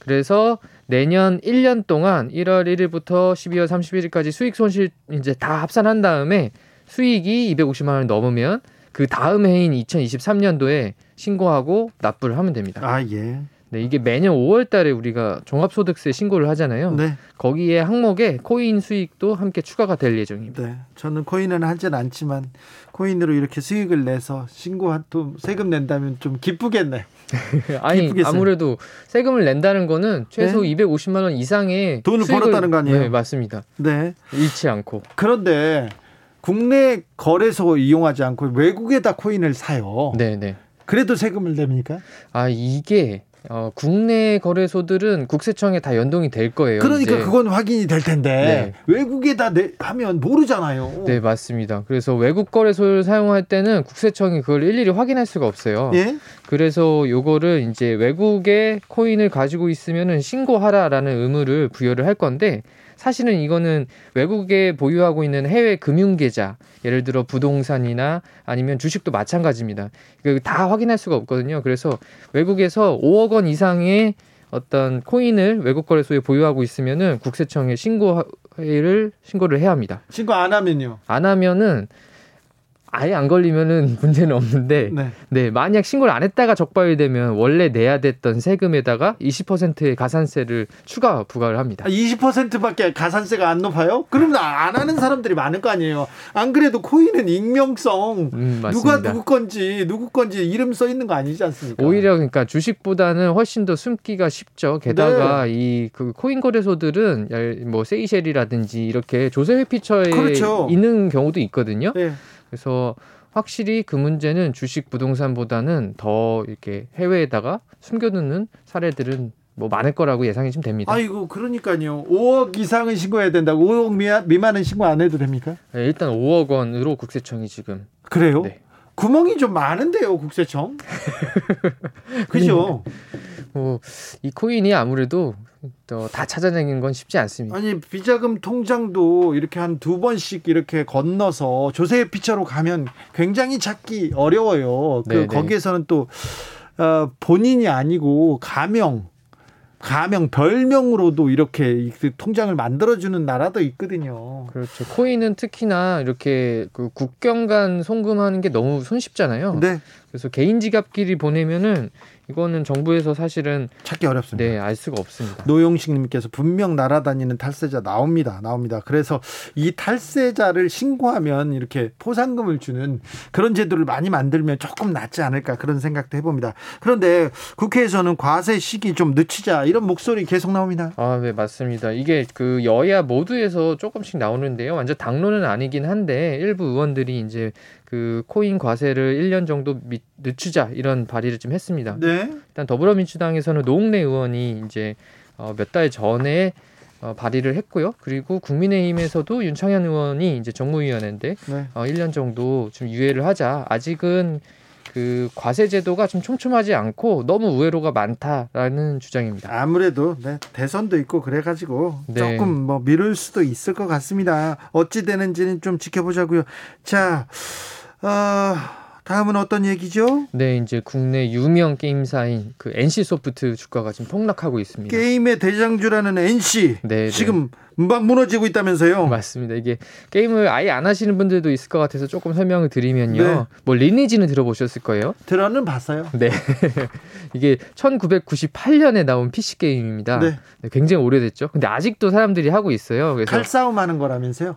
그래서 내년 1년 동안 1월 1일부터 12월 31일까지 수익 손실 이제 다 합산한 다음에 수익이 250만 원 넘으면 그 다음 해인 2023년도에 신고하고 납부를 하면 됩니다. 아, 예. 네, 이게 매년 5월 달에 우리가 종합소득세 신고를 하잖아요. 네. 거기에 항목에 코인 수익도 함께 추가가 될 예정입니다. 네. 저는 코인은 하진 않지만 코인으로 이렇게 수익을 내서 신고한 또 세금 낸다면 좀 기쁘겠네. [LAUGHS] 아니 기쁘겠어요. 아무래도 세금을 낸다는 거는 최소 네? 250만 원 이상의 돈을 수익을, 벌었다는 거 아니에요? 네, 맞습니다. 네. 잃지 않고. 그런데 국내 거래소 이용하지 않고 외국에다 코인을 사요. 네, 네. 그래도 세금을 냅니까? 아, 이게 어, 국내 거래소들은 국세청에 다 연동이 될 거예요. 그러니까 이제. 그건 확인이 될 텐데 네. 외국에다 내, 하면 모르잖아요. 네 맞습니다. 그래서 외국 거래소를 사용할 때는 국세청이 그걸 일일이 확인할 수가 없어요. 예? 그래서 요거를 이제 외국에 코인을 가지고 있으면은 신고하라라는 의무를 부여를 할 건데 사실은 이거는 외국에 보유하고 있는 해외 금융 계좌, 예를 들어 부동산이나 아니면 주식도 마찬가지입니다. 다 확인할 수가 없거든요. 그래서 외국에서 5억 원 이상의 어떤 코인을 외국 거래소에 보유하고 있으면은 국세청에 신고를 신고를 해야 합니다. 신고 안 하면요? 안 하면은 아예 안 걸리면은 [LAUGHS] 문제는 없는데 네. 네. 만약 신고를 안 했다가 적발이 되면 원래 내야 됐던 세금에다가 20%의 가산세를 추가 부과를 합니다. 아, 20%밖에 가산세가 안 높아요? 그러면 안 하는 사람들이 많을 거 아니에요. 안 그래도 코인은 익명성 음, 누가 누구 건지 누구 건지 이름 써 있는 거 아니지 않습니까? 오히려 그러니까 주식보다는 훨씬 더 숨기가 쉽죠. 게다가 네. 이그 코인 거래소들은 뭐 세이셸이라든지 이렇게 조세 회피처에 그렇죠. 있는 경우도 있거든요. 네. 그래서 확실히 그 문제는 주식 부동산보다는 더 이렇게 해외에다가 숨겨두는 사례들은 뭐 많을 거라고 예상이 좀 됩니다. 아이고 그러니까요. 5억 이상은 신고해야 된다고 5억 미만 은 신고 안 해도 됩니까? 네, 일단 5억 원으로 국세청이 지금 그래요? 네. 구멍이 좀 많은데요, 국세청. [LAUGHS] 그죠? 뭐 이 코인이 아무래도 또 다 찾아내는 건 쉽지 않습니다. 아니 비자금 통장도 이렇게 한 두 번씩 이렇게 건너서 조세 피처로 가면 굉장히 찾기 어려워요. 그 네네. 거기에서는 또 어, 본인이 아니고 가명 가명 별명으로도 이렇게 그 통장을 만들어주는 나라도 있거든요. 그렇죠. 코인은 특히나 이렇게 그 국경 간 송금하는 게 너무 손쉽잖아요. 네. 그래서 개인 지갑끼리 보내면은 이거는 정부에서 사실은 찾기 어렵습니다. 네, 알 수가 없습니다. 노용식님께서 분명 날아다니는 탈세자 나옵니다, 나옵니다. 그래서 이 탈세자를 신고하면 이렇게 포상금을 주는 그런 제도를 많이 만들면 조금 낫지 않을까 그런 생각도 해봅니다. 그런데 국회에서는 과세 시기 좀 늦추자 이런 목소리 계속 나옵니다. 아, 네, 맞습니다. 이게 그 여야 모두에서 조금씩 나오는데요. 완전 당론은 아니긴 한데 일부 의원들이 이제 그 코인 과세를 1년 정도 미, 늦추자 이런 발의를 좀 했습니다. 네. 일단 더불어민주당에서는 노웅래 의원이 이제 어, 몇 달 전에 어, 발의를 했고요. 그리고 국민의힘에서도 윤창현 의원이 이제 정무위원회인데 네. 어, 1년 정도 좀 유예를 하자. 아직은 그 과세 제도가 좀 촘촘하지 않고 너무 우회로가 많다라는 주장입니다. 아무래도 네, 대선도 있고 그래가지고 네. 조금 뭐 미룰 수도 있을 것 같습니다. 어찌 되는지는 좀 지켜보자고요. 자. 어, 다음은 어떤 얘기죠? 네, 이제 국내 유명 게임사인 그 NC 소프트 주가가 지금 폭락하고 있습니다. 게임의 대장주라는 NC 네, 네. 지금 막 무너지고 있다면서요? 맞습니다. 이게 게임을 아예 안 하시는 분들도 있을 것 같아서 조금 설명을 드리면요. 네. 뭐 리니지는 들어보셨을 거예요? 들어는 봤어요. 네. [LAUGHS] 이게 1998년에 나온 PC 게임입니다. 네. 네. 굉장히 오래됐죠. 근데 아직도 사람들이 하고 있어요. 그래서 칼싸움 하는 거라면서요?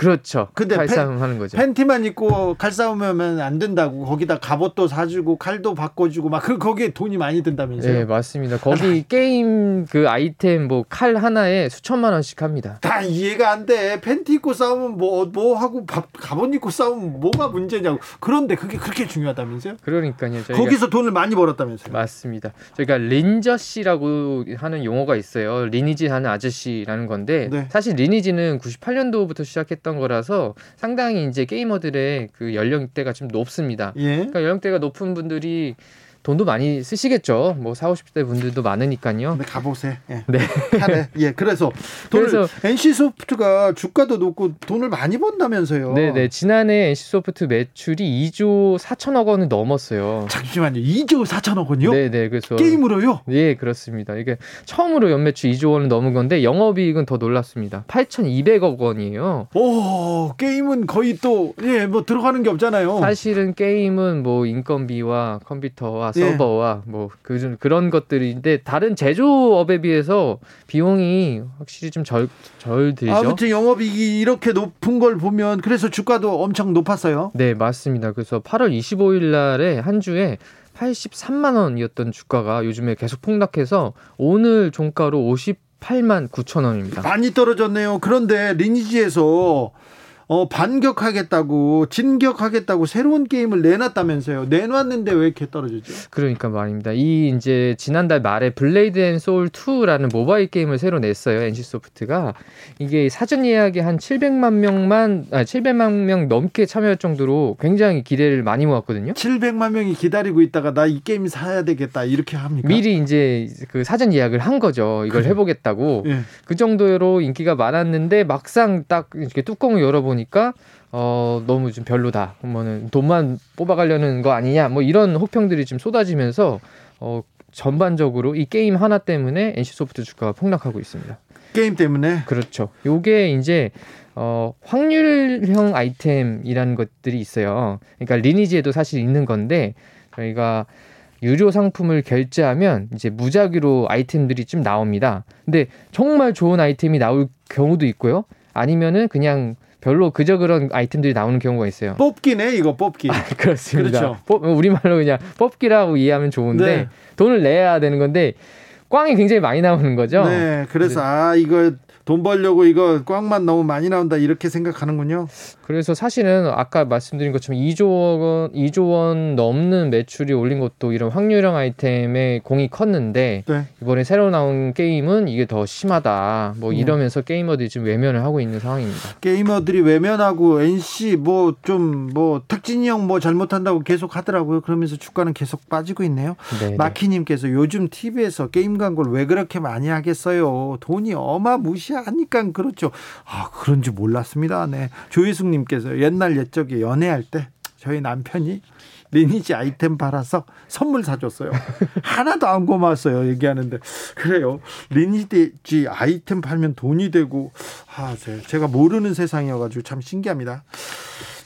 그렇죠. 근데 칼싸움 하는 거죠. 팬티만 입고 칼싸움하면 안 된다고 거기다 갑옷도 사주고 칼도 바꿔주고 막 그 거기에 돈이 많이 든다면서요? 네 맞습니다. 거기 아, [LAUGHS] 게임 그 아이템 뭐 칼 하나에 수천만 원씩 합니다. 다 이해가 안 돼. 팬티 입고 싸우면 뭐뭐 뭐 하고 밥, 갑옷 입고 싸우면 뭐가 문제냐고. 그런데 그게 그렇게 중요하다면서요? 그러니까요. 거기서 돈을 많이 벌었다면서요? 맞습니다. 저희가 린저 씨라고 하는 용어가 있어요. 리니지 하는 아저씨라는 건데 네. 사실 리니지는 98년도부터 시작했던 있었던 거라서 상당히 이제 게이머들의 그 연령대가 좀 높습니다. 예. 그러니까 연령대가 높은 분들이 돈도 많이 쓰시겠죠. 뭐 4, 50대 분들도 많으니까요. 네, 가보세. 예. 네. 하네. 예. 그래서 그래서 NC 소프트가 주가도 높고 돈을 많이 번다면서요. 네, 네. 지난해 NC 소프트 매출이 2조 4천억 원을 넘었어요. 잠시만요. 2조 4천억 원이요? 네, 네. 그래서 게임으로요? 예, 그렇습니다. 이게 처음으로 연매출 2조 원을 넘은 건데 영업이익은 더 놀랐습니다. 8,200억 원이에요. 오, 게임은 거의 또 예, 뭐 들어가는 게 없잖아요. 사실은 게임은 뭐 인건비와 컴퓨터와 예. 서버와 예. 뭐 그, 그런 것들인데 다른 제조업에 비해서 비용이 확실히 좀 절, 절 들죠. 아무튼 영업이익이 이렇게 높은 걸 보면 그래서 주가도 엄청 높았어요. 네, 맞습니다. 그래서 8월 25일 날에 한 주에 83만 원이었던 주가가 요즘에 계속 폭락해서 오늘 종가로 58만 9천 원입니다. 많이 떨어졌네요. 그런데 리니지에서 어, 반격하겠다고 진격하겠다고 새로운 게임을 내놨다면서요. 내놨는데 왜 이렇게 떨어지죠? 그러니까 말입니다. 이 이제 지난달 말에 블레이드 앤 소울 2라는 모바일 게임을 새로 냈어요. NC 소프트가 이게 사전 예약이 한 700만 명만 아 700만 명 넘게 참여할 정도로 굉장히 기대를 많이 모았거든요. 700만 명이 기다리고 있다가 나 이 게임 사야 되겠다 이렇게 합니까? 미리 이제 그 사전 예약을 한 거죠. 이걸 그래. 해보겠다고 예. 그 정도로 인기가 많았는데 막상 딱 이렇게 뚜껑을 열어보니 보니까 어 너무 좀 별로다. 그러면은 돈만 뽑아가려는 거 아니냐. 뭐 이런 혹평들이 좀 쏟아지면서 어 전반적으로 이 게임 하나 때문에 NC 소프트 주가가 폭락하고 있습니다. 게임 때문에? 그렇죠. 요게 이제 어 확률형 아이템이라는 것들이 있어요. 그러니까 리니지에도 사실 있는 건데 저희가 유료 상품을 결제하면 이제 무작위로 아이템들이 좀 나옵니다. 근데 정말 좋은 아이템이 나올 경우도 있고요. 아니면은 그냥 별로 그저 그런 아이템들이 나오는 경우가 있어요. 뽑기네 이거 뽑기. 아, 그렇습니다. 그렇죠. 뽑, 우리말로 그냥 뽑기라고 이해하면 좋은데 네. 돈을 내야 되는 건데 꽝이 굉장히 많이 나오는 거죠. 네, 그래서 아 이거 돈 벌려고 이거 꽝만 너무 많이 나온다 이렇게 생각하는군요. 그래서 사실은 아까 말씀드린 것처럼 2조 원 2조 원 넘는 매출이 올린 것도 이런 확률형 아이템의 공이 컸는데 네. 이번에 새로 나온 게임은 이게 더 심하다. 뭐 음. 이러면서 음. 게이머들이 지금 외면을 하고 있는 상황입니다. 게이머들이 외면하고 NC 뭐 좀뭐 뭐 특진이 형 뭐 잘못한다고 계속 하더라고요. 그러면서 주가는 계속 빠지고 있네요. 네, 네. 마키님께서 요즘 TV에서 게임 광고를 왜 그렇게 많이 하겠어요? 돈이 어마무시하 니까 그렇죠. 아 그런지 몰랐습니다. 네 조혜숙님 님께서 옛날 옛적에 연애할 때 저희 남편이 리니지 아이템 팔아서 선물 사줬어요. 하나도 안 고마웠어요. 얘기하는데 그래요. 리니지 아이템 팔면 돈이 되고 아 제가 모르는 세상이어가지고 참 신기합니다.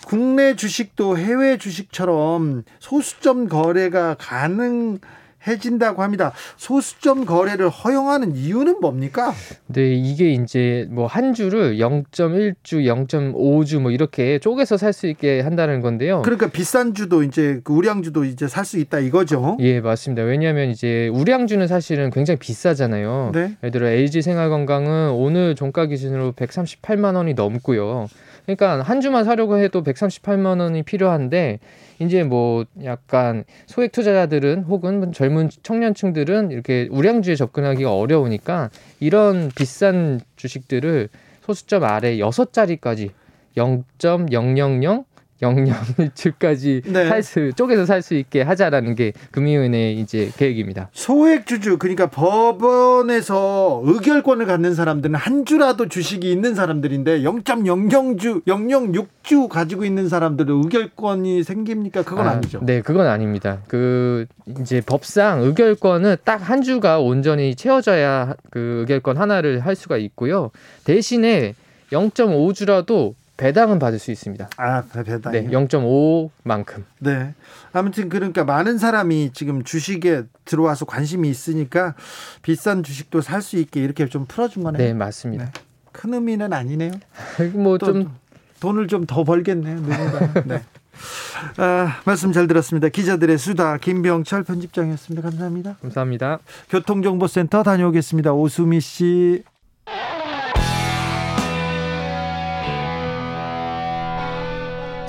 국내 주식도 해외 주식처럼 소수점 거래가 가능 해진다고 합니다. 소수점 거래를 허용하는 이유는 뭡니까? 네, 이게 이제 뭐 한 주를 0.1주, 0.5주 뭐 이렇게 쪼개서 살 수 있게 한다는 건데요. 그러니까 비싼 주도 이제 그 우량주도 이제 살 수 있다 이거죠. 예, 맞습니다. 왜냐하면 이제 우량주는 사실은 굉장히 비싸잖아요. 네. 예를 들어 LG 생활건강은 오늘 종가 기준으로 138만 원이 넘고요. 그러니까 한 주만 사려고 해도 138만 원이 필요한데 이제 뭐 약간 소액 투자자들은 혹은 젊은 청년층들은 이렇게 우량주에 접근하기가 어려우니까 이런 비싼 주식들을 소수점 아래 여섯 자리까지 0.000 영영주까지 [LAUGHS] 네. 살수 쪼개서 살 수 있게 하자라는 게 금융위원회 이제 계획입니다. 소액 주주 그러니까 법원에서 의결권을 갖는 사람들은 한 주라도 주식이 있는 사람들인데 0.00주 006주 가지고 있는 사람들은 의결권이 생깁니까? 그건 아, 니죠 네, 그건 아닙니다. 그 이제 법상 의결권은 딱 한 주가 온전히 채워져야 그 의결권 하나를 할 수가 있고요. 대신에 0.5주라도 배당은 받을 수 있습니다. 아, 배당. 네, 0.5만큼. 네. 아무튼 그러니까 많은 사람이 지금 주식에 들어와서 관심이 있으니까 비싼 주식도 살 수 있게 이렇게 좀 풀어준 거네요. 네, 맞습니다. 네. 큰 의미는 아니네요. [LAUGHS] 뭐 좀 돈을 좀 더 벌겠네요. 네. 아, 말씀 잘 들었습니다. 기자들의 수다 김병철 편집장이었습니다. 감사합니다. 감사합니다. 교통정보센터 다녀오겠습니다. 오수미 씨.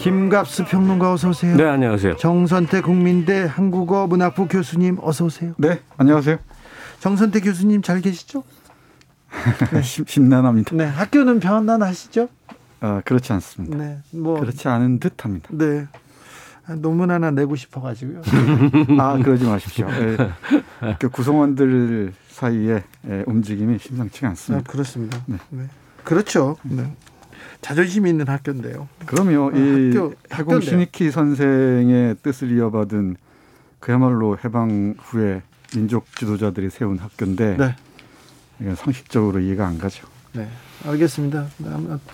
김갑수 평론가 어서 오세요. 네, 안녕하세요. 정선태 국민대 한국어 문학부 교수님 어서 오세요. 네, 안녕하세요. 정선태 교수님 잘 계시죠? [LAUGHS] 네. 심란합니다. 네, 학교는 편안하시죠? 아, 그렇지 않습니다. 네, 뭐 그렇지 않은 듯합니다. 네. 논문 하나 내고 싶어가지고요. [LAUGHS] 아 그러지 마십시오. 네. 그 구성원들 사이에 예, 움직임이 심상치가 않습니다. 아, 그렇습니다. 네. 네. 그렇죠. 네. 자존심 있는 학교인데요. 그럼요. 어, 이 학교, 해공 신익희 선생의 뜻을 이어받은 그야말로 해방 후에 민족 지도자들이 세운 학교인데 네. 상식적으로 이해가 안 가죠. 네, 알겠습니다.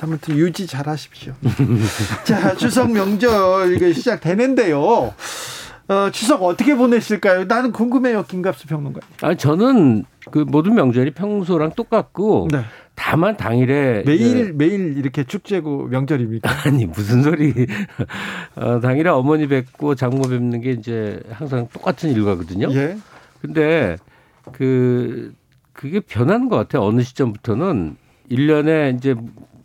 아무튼 유지 잘 하십시오. [LAUGHS] 자, 추석 명절 이게 시작되는데요. 어, 추석 어떻게 보내실까요? 나는 궁금해요, 김갑수 평론가. 아, 저는 그 모든 명절이 평소랑 똑같고 네. 다만 당일에 매일 매일 이렇게 축제고 명절입니까? [LAUGHS] 아니 무슨 소리? [LAUGHS] 어, 당일에 어머니 뵙고 장모 뵙는 게 이제 항상 똑같은 일과거든요. 예. 근데 그 그게 변하는 것 같아요. 어느 시점부터는 1년에 이제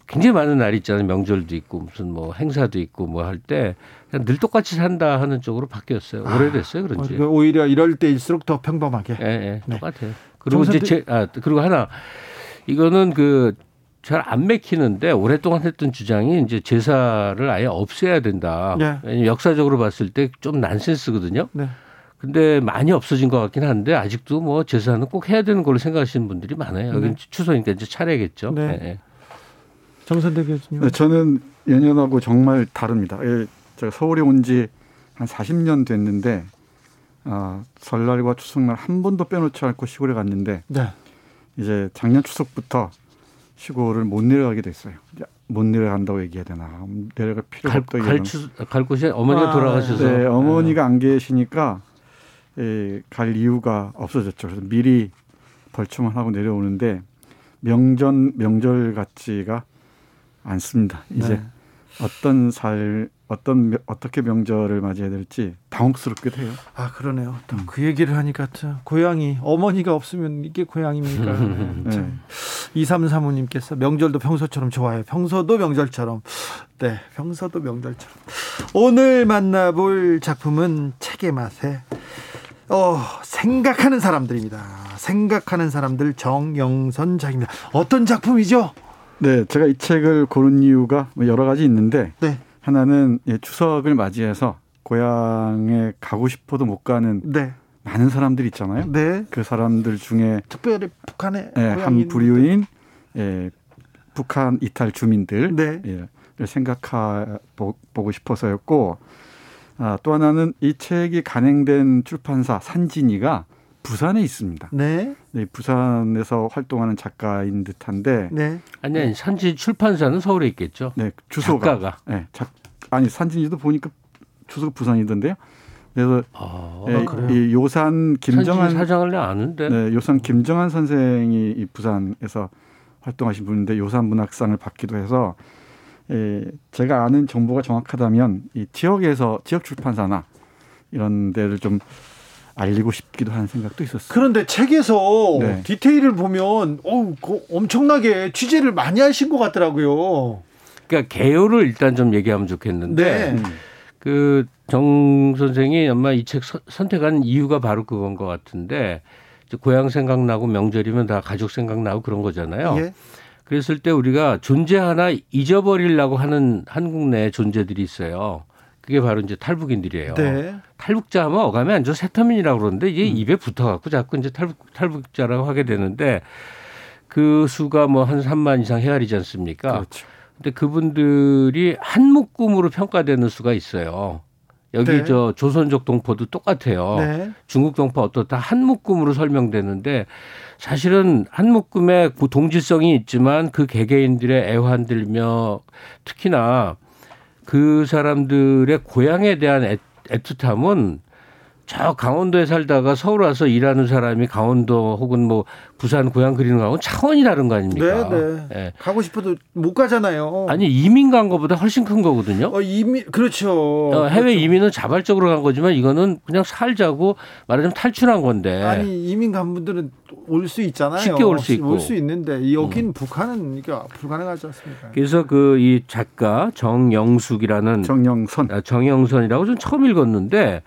굉장히 많은 날이 있잖아요. 명절도 있고 무슨 뭐 행사도 있고 뭐 할 때 늘 똑같이 산다 하는 쪽으로 바뀌었어요. 오래됐어요. 그런지. 아, 오히려 이럴 때일수록 더 평범하게. 예, 예 네. 똑같아요. 그리고 이제 제, 아 그리고 하나 이거는 그 잘 안 맥히는데 오랫동안 했던 주장이 이제 제사를 아예 없애야 된다. 네. 왜냐면 역사적으로 봤을 때 좀 난센스거든요. 네. 근데 많이 없어진 것 같긴 한데 아직도 뭐 제사는 꼭 해야 되는 걸로 생각하시는 분들이 많아요. 여기 네. 추석이니까 이제 차례겠죠. 네. 네. 정선대 교수님. 네, 저는 예년하고 정말 다릅니다. 예, 제가 서울에 온 지 한 40년 됐는데 아, 설날과 추석날 한 번도 빼놓지 않고 시골에 갔는데 네. 이제 작년 추석부터 시골을 못 내려가게 됐어요. 못 내려간다고 얘기해야 되나? 내려갈 필요가 없다. 갈, 갈, 갈 곳이 어머니가 아, 돌아가셔서. 네, 어머니가 안 계시니까 에, 갈 이유가 없어졌죠. 그래서 미리 벌초만 하고 내려오는데 명전 명절 같지가 않습니다. 이제 네. 어떤 살 어떤 어떻게 명절을 맞이해야 될지 당혹스럽기도 해요. 아 그러네요. 음. 그 얘기를 하니까 고향이 어머니가 없으면 이게 고향입니까? 네. 2335님께서 명절도 평소처럼 좋아요. 평소도 명절처럼. 네, 평소도 명절처럼. 오늘 만나볼 작품은 책의 맛에 어, 생각하는 사람들입니다. 생각하는 사람들 정영선 작입니다. 어떤 작품이죠? 네, 제가 이 책을 고른 이유가 뭐 여러 가지 있는데 네. 하나는 예, 추석을 맞이해서 고향에 가고 싶어도 못 가는 네. 많은 사람들 있잖아요. 네. 그 사람들 중에 특별히 북한에 예, 한 부류인 예, 북한 이탈 주민들 네. 예, 생각하 보고 싶어서였고 아, 또 하나는 이 책이 간행된 출판사 산진이가 부산에 있습니다. 네. 네. 부산에서 활동하는 작가인 듯한데. 네. 아니, 아니 산진 출판사는 서울에 있겠죠. 네, 주소가. 작가가. 네, 작, 아니 산진이도 보니까 주소가 부산이던데요. 그래서 아, 예, 이 요산 김정한 사장을 아는데. 네, 요산 김정한 선생이 이 부산에서 활동하신 분인데 요산 문학상을 받기도 해서 에, 제가 아는 정보가 정확하다면 이 지역에서 지역 출판사나 이런 데를 좀 알리고 싶기도 하는 생각도 있었어요. 그런데 책에서 네. 디테일을 보면 어우, 엄청나게 취재를 많이 하신 것 같더라고요. 그러니까 개요를 일단 좀 얘기하면 좋겠는데 네. 그정 선생이 아마 이 책 선택한 이유가 바로 그건 것 같은데 고향 생각나고 명절이면 다 가족 생각나고 그런 거잖아요. 예. 그랬을 때 우리가 존재 하나 잊어버리려고 하는 한국 내 존재들이 있어요. 그게 바로 이제 탈북인들이에요. 네. 탈북자 하면 어감이 안 좋아 세터민이라고 그러는데 이게 음. 입에 붙어갖고 자꾸 이제 탈북, 탈북자라고 하게 되는데 그 수가 뭐 한 3만 이상 헤아리지 않습니까? 그렇죠. 근데 그분들이 한 묶음으로 평가되는 수가 있어요. 여기 네. 저 조선족 동포도 똑같아요. 네. 중국 동포 어떻다 한 묶음으로 설명되는데 사실은 한 묶음의 그 동질성이 있지만 그 개개인들의 애환들며 특히나 그 사람들의 고향에 대한 애, 애틋함은 저 강원도에 살다가 서울 와서 일하는 사람이 강원도 혹은 뭐 부산 고향 그리는 거하고 차원이 다른 거 아닙니까? 네, 네. 네. 가고 싶어도 못 가잖아요. 아니 이민 간 거보다 훨씬 큰 거거든요. 어, 이민 그렇죠. 어, 해외 그렇죠. 이민은 자발적으로 간 거지만 이거는 그냥 살자고 말하자면 탈출한 건데. 아니 이민 간 분들은 올 수 있잖아요. 쉽게 올 수 있고 올 수 있는데 여긴 음. 북한은 이게 불가능하지 않습니까? 그래서 그 이 작가 정영숙이라는 정영선 아, 정영선이라고 좀 처음 읽었는데.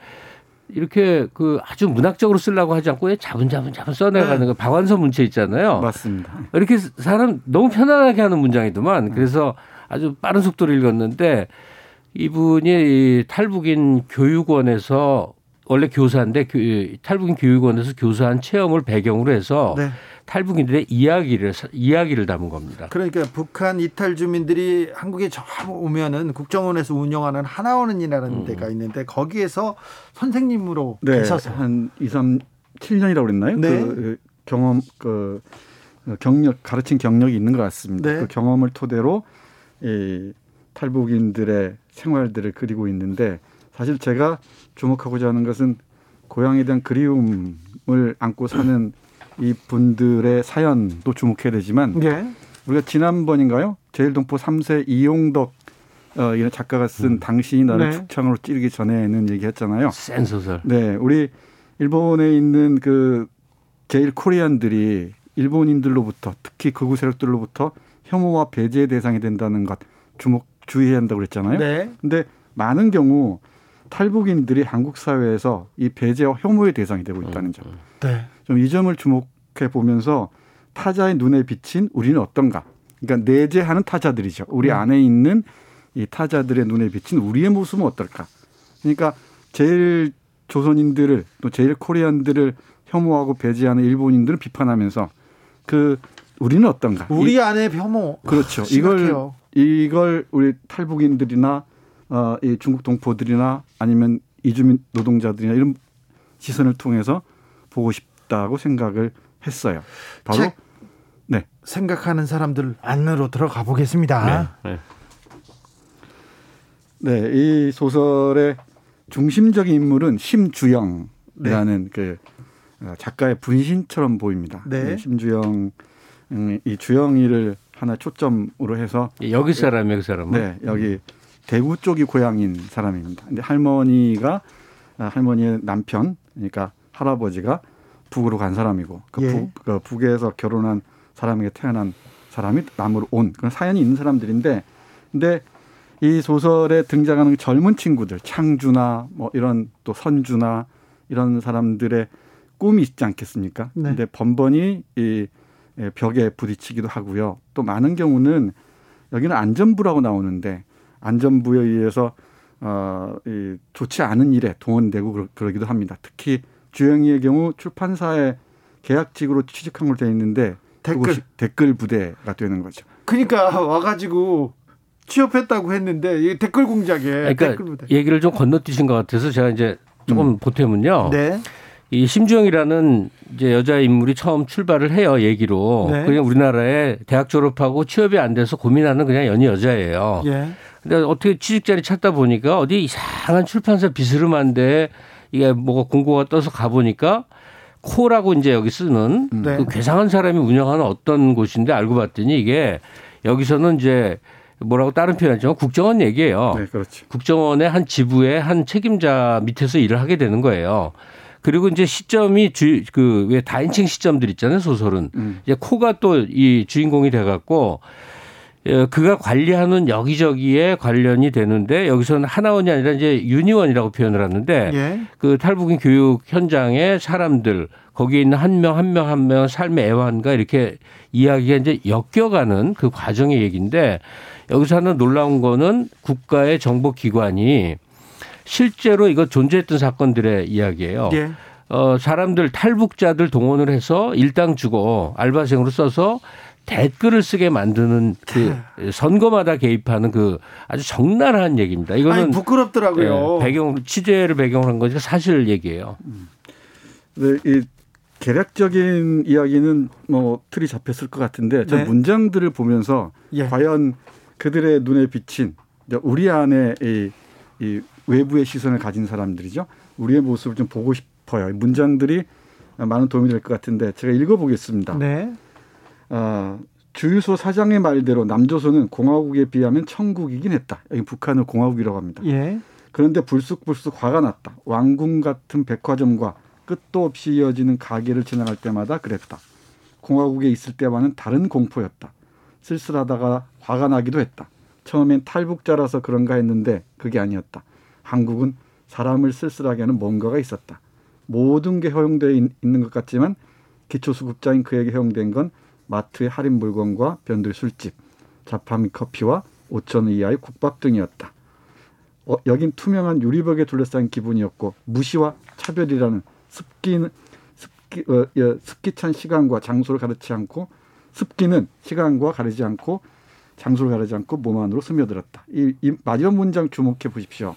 이렇게 그 아주 문학적으로 쓰려고 하지 않고 자분자분자분 써내가는 네. 그 박완서 문체 있잖아요. 맞습니다. 이렇게 사람 너무 편안하게 하는 문장이더만. 네. 그래서 아주 빠른 속도로 읽었는데 이분이 탈북인 교육원에서 원래 교사인데 탈북인 교육원에서 교사한 체험을 배경으로 해서 네. 탈북인들의 이야기를 이야기를 담은 겁니다. 그러니까 북한 이탈 주민들이 한국에 처음 오면은 국정원에서 운영하는 하나원은이라는 음. 데가 있는데 거기에서 선생님으로 네, 계셔서 한 2, 3, 7년이라고 그랬나요? 네. 그 경험 그 경력 가르친 경력이 있는 것 같습니다. 네. 그 경험을 토대로 이 탈북인들의 생활들을 그리고 있는데 사실 제가 주목하고자 하는 것은 고향에 대한 그리움을 안고 사는 이 분들의 사연도 주목해야 되지만 네. 우리가 지난번인가요? 제일동포 3세 이용덕 어, 이런 작가가 쓴 음. 당신이 나를 네. 축창으로 찌르기 전에는 얘기했잖아요. 센 소설. 네, 우리 일본에 있는 그 제일 코리안들이 일본인들로부터 특히 극우 세력들로부터 혐오와 배제의 대상이 된다는 것 주목 주의해야 한다고 그랬잖아요. 네. 근데 많은 경우 탈북인들이 한국 사회에서 이 배제와 혐오의 대상이 되고 있다는 점. 네. 좀 이 점을 주목해 보면서 타자의 눈에 비친 우리는 어떤가? 그러니까 내재하는 타자들이죠. 우리 음. 안에 있는 이 타자들의 눈에 비친 우리의 모습은 어떨까? 그러니까 제일 조선인들을 또 제일 코리안들을 혐오하고 배제하는 일본인들을 비판하면서 그 우리는 어떤가? 우리 안에 혐오. 그렇죠. 아, 이걸 이걸 우리 탈북인들이나 어, 이 중국 동포들이나 아니면 이주민 노동자들이나 이런 시선을 통해서 보고 싶. 있다고 생각을 했어요. 바로 네 생각하는 사람들 안으로 들어가 보겠습니다. 네, 네. 네, 이 소설의 중심적인 인물은 심주영이라는 네. 그 어, 작가의 분신처럼 보입니다. 네. 네 심주영 음, 이 주영이를 하나 초점으로 해서 여기 사람 여기 사람 네 여기 대구 쪽이 고향인 사람입니다. 근데 할머니가 아, 할머니의 남편 그러니까 할아버지가 북으로 간 사람이고 그, 예. 북, 그 북에서 결혼한 사람에게 태어난 사람이 남으로 온 그런 사연이 있는 사람들인데 근데 이 소설에 등장하는 젊은 친구들 창주나 뭐 이런 또 선주나 이런 사람들의 꿈이 있지 않겠습니까? 네. 근데 번번이 이 예, 벽에 부딪히기도 하고요. 또 많은 경우는 여기는 안전부라고 나오는데 안전부에 의해서 어, 이 좋지 않은 일에 동원되고 그러기도 합니다. 특히 주영이의 경우 출판사에 계약직으로 취직한 걸로 되어 있는데 댓글 댓글 부대가 되는 거죠. 그러니까 와가지고 취업했다고 했는데 이 댓글 공작에 그러니까 댓글 부대. 얘기를 좀 건너뛰신 것 같아서 제가 이제 조금 음. 보태면요. 네. 이 심주영이라는 이제 여자 인물이 처음 출발을 해요 얘기로 네. 그냥 우리나라에 대학 졸업하고 취업이 안 돼서 고민하는 그냥 연희 여자예요. 예. 근데 어떻게 취직 자리 찾다 보니까 어디 이상한 출판사 비스름한데 이게 뭐가 공고가 떠서 가보니까 코라고 이제 여기 쓰는 네. 그 괴상한 사람이 운영하는 어떤 곳인데 알고 봤더니 이게 여기서는 이제 뭐라고 다른 표현하지만 국정원 얘기예요. 네, 그렇지. 국정원의 한 지부의 한 책임자 밑에서 일을 하게 되는 거예요. 그리고 이제 시점이 주 그왜 다인칭 시점들 있잖아요 소설은 음. 이제 코가 또 이 주인공이 돼갖고 어, 그가 관리하는 여기저기에 관련이 되는데 여기서는 하나원이 아니라 이제 유니원이라고 표현을 하는데 예. 그 탈북인 교육 현장의 사람들 거기에 있는 한 명 한 명 한 명 삶의 애환과 이렇게 이야기가 이제 엮여가는 그 과정의 얘기인데 여기서 하나 놀라운 거는 국가의 정보기관이 실제로 이거 존재했던 사건들의 이야기예요. 예. 어, 사람들 탈북자들 동원을 해서 일당 주고 알바생으로 써서 댓글을 쓰게 만드는 그 네. 선거마다 개입하는 그 아주 적나라한 얘기입니다. 이거는 아니, 부끄럽더라고요. 네, 배경 취재를 배경으로 한 거니까 사실 얘기예요. 음. 네, 이 개략적인 이야기는 뭐 틀이 잡혔을 것 같은데 저 네. 문장들을 보면서 예. 과연 그들의 눈에 비친 우리 안에 이, 이 외부의 시선을 가진 사람들이죠. 우리의 모습을 좀 보고 싶어요. 문장들이 많은 도움이 될 것 같은데 제가 읽어보겠습니다. 네. 아, 주유소 사장의 말대로 남조선은 공화국에 비하면 천국이긴 했다. 여기 북한을 공화국이라고 합니다. 예. 그런데 불쑥불쑥 화가 났다. 왕궁 같은 백화점과 끝도 없이 이어지는 가게를 지나갈 때마다 그랬다. 공화국에 있을 때와는 다른 공포였다. 쓸쓸하다가 화가 나기도 했다. 처음엔 탈북자라서 그런가 했는데 그게 아니었다. 한국은 사람을 쓸쓸하게 하는 뭔가가 있었다. 모든 게 허용되어 있는 것 같지만 기초수급자인 그에게 허용된 건 마트의 할인 물건과 변들 술집, 자파미 커피와 5천 원 이하의 국밥 등이었다. 어, 여긴 투명한 유리벽에 둘러싼 기분이었고 무시와 차별이라는 습기는 습기, 어, 어, 습기찬 시간과 장소를 가르치 않고 습기는 시간과 가리지 않고 장소를 가리지 않고 몸 안으로 스며들었다. 이, 이 마지막 문장 주목해 보십시오.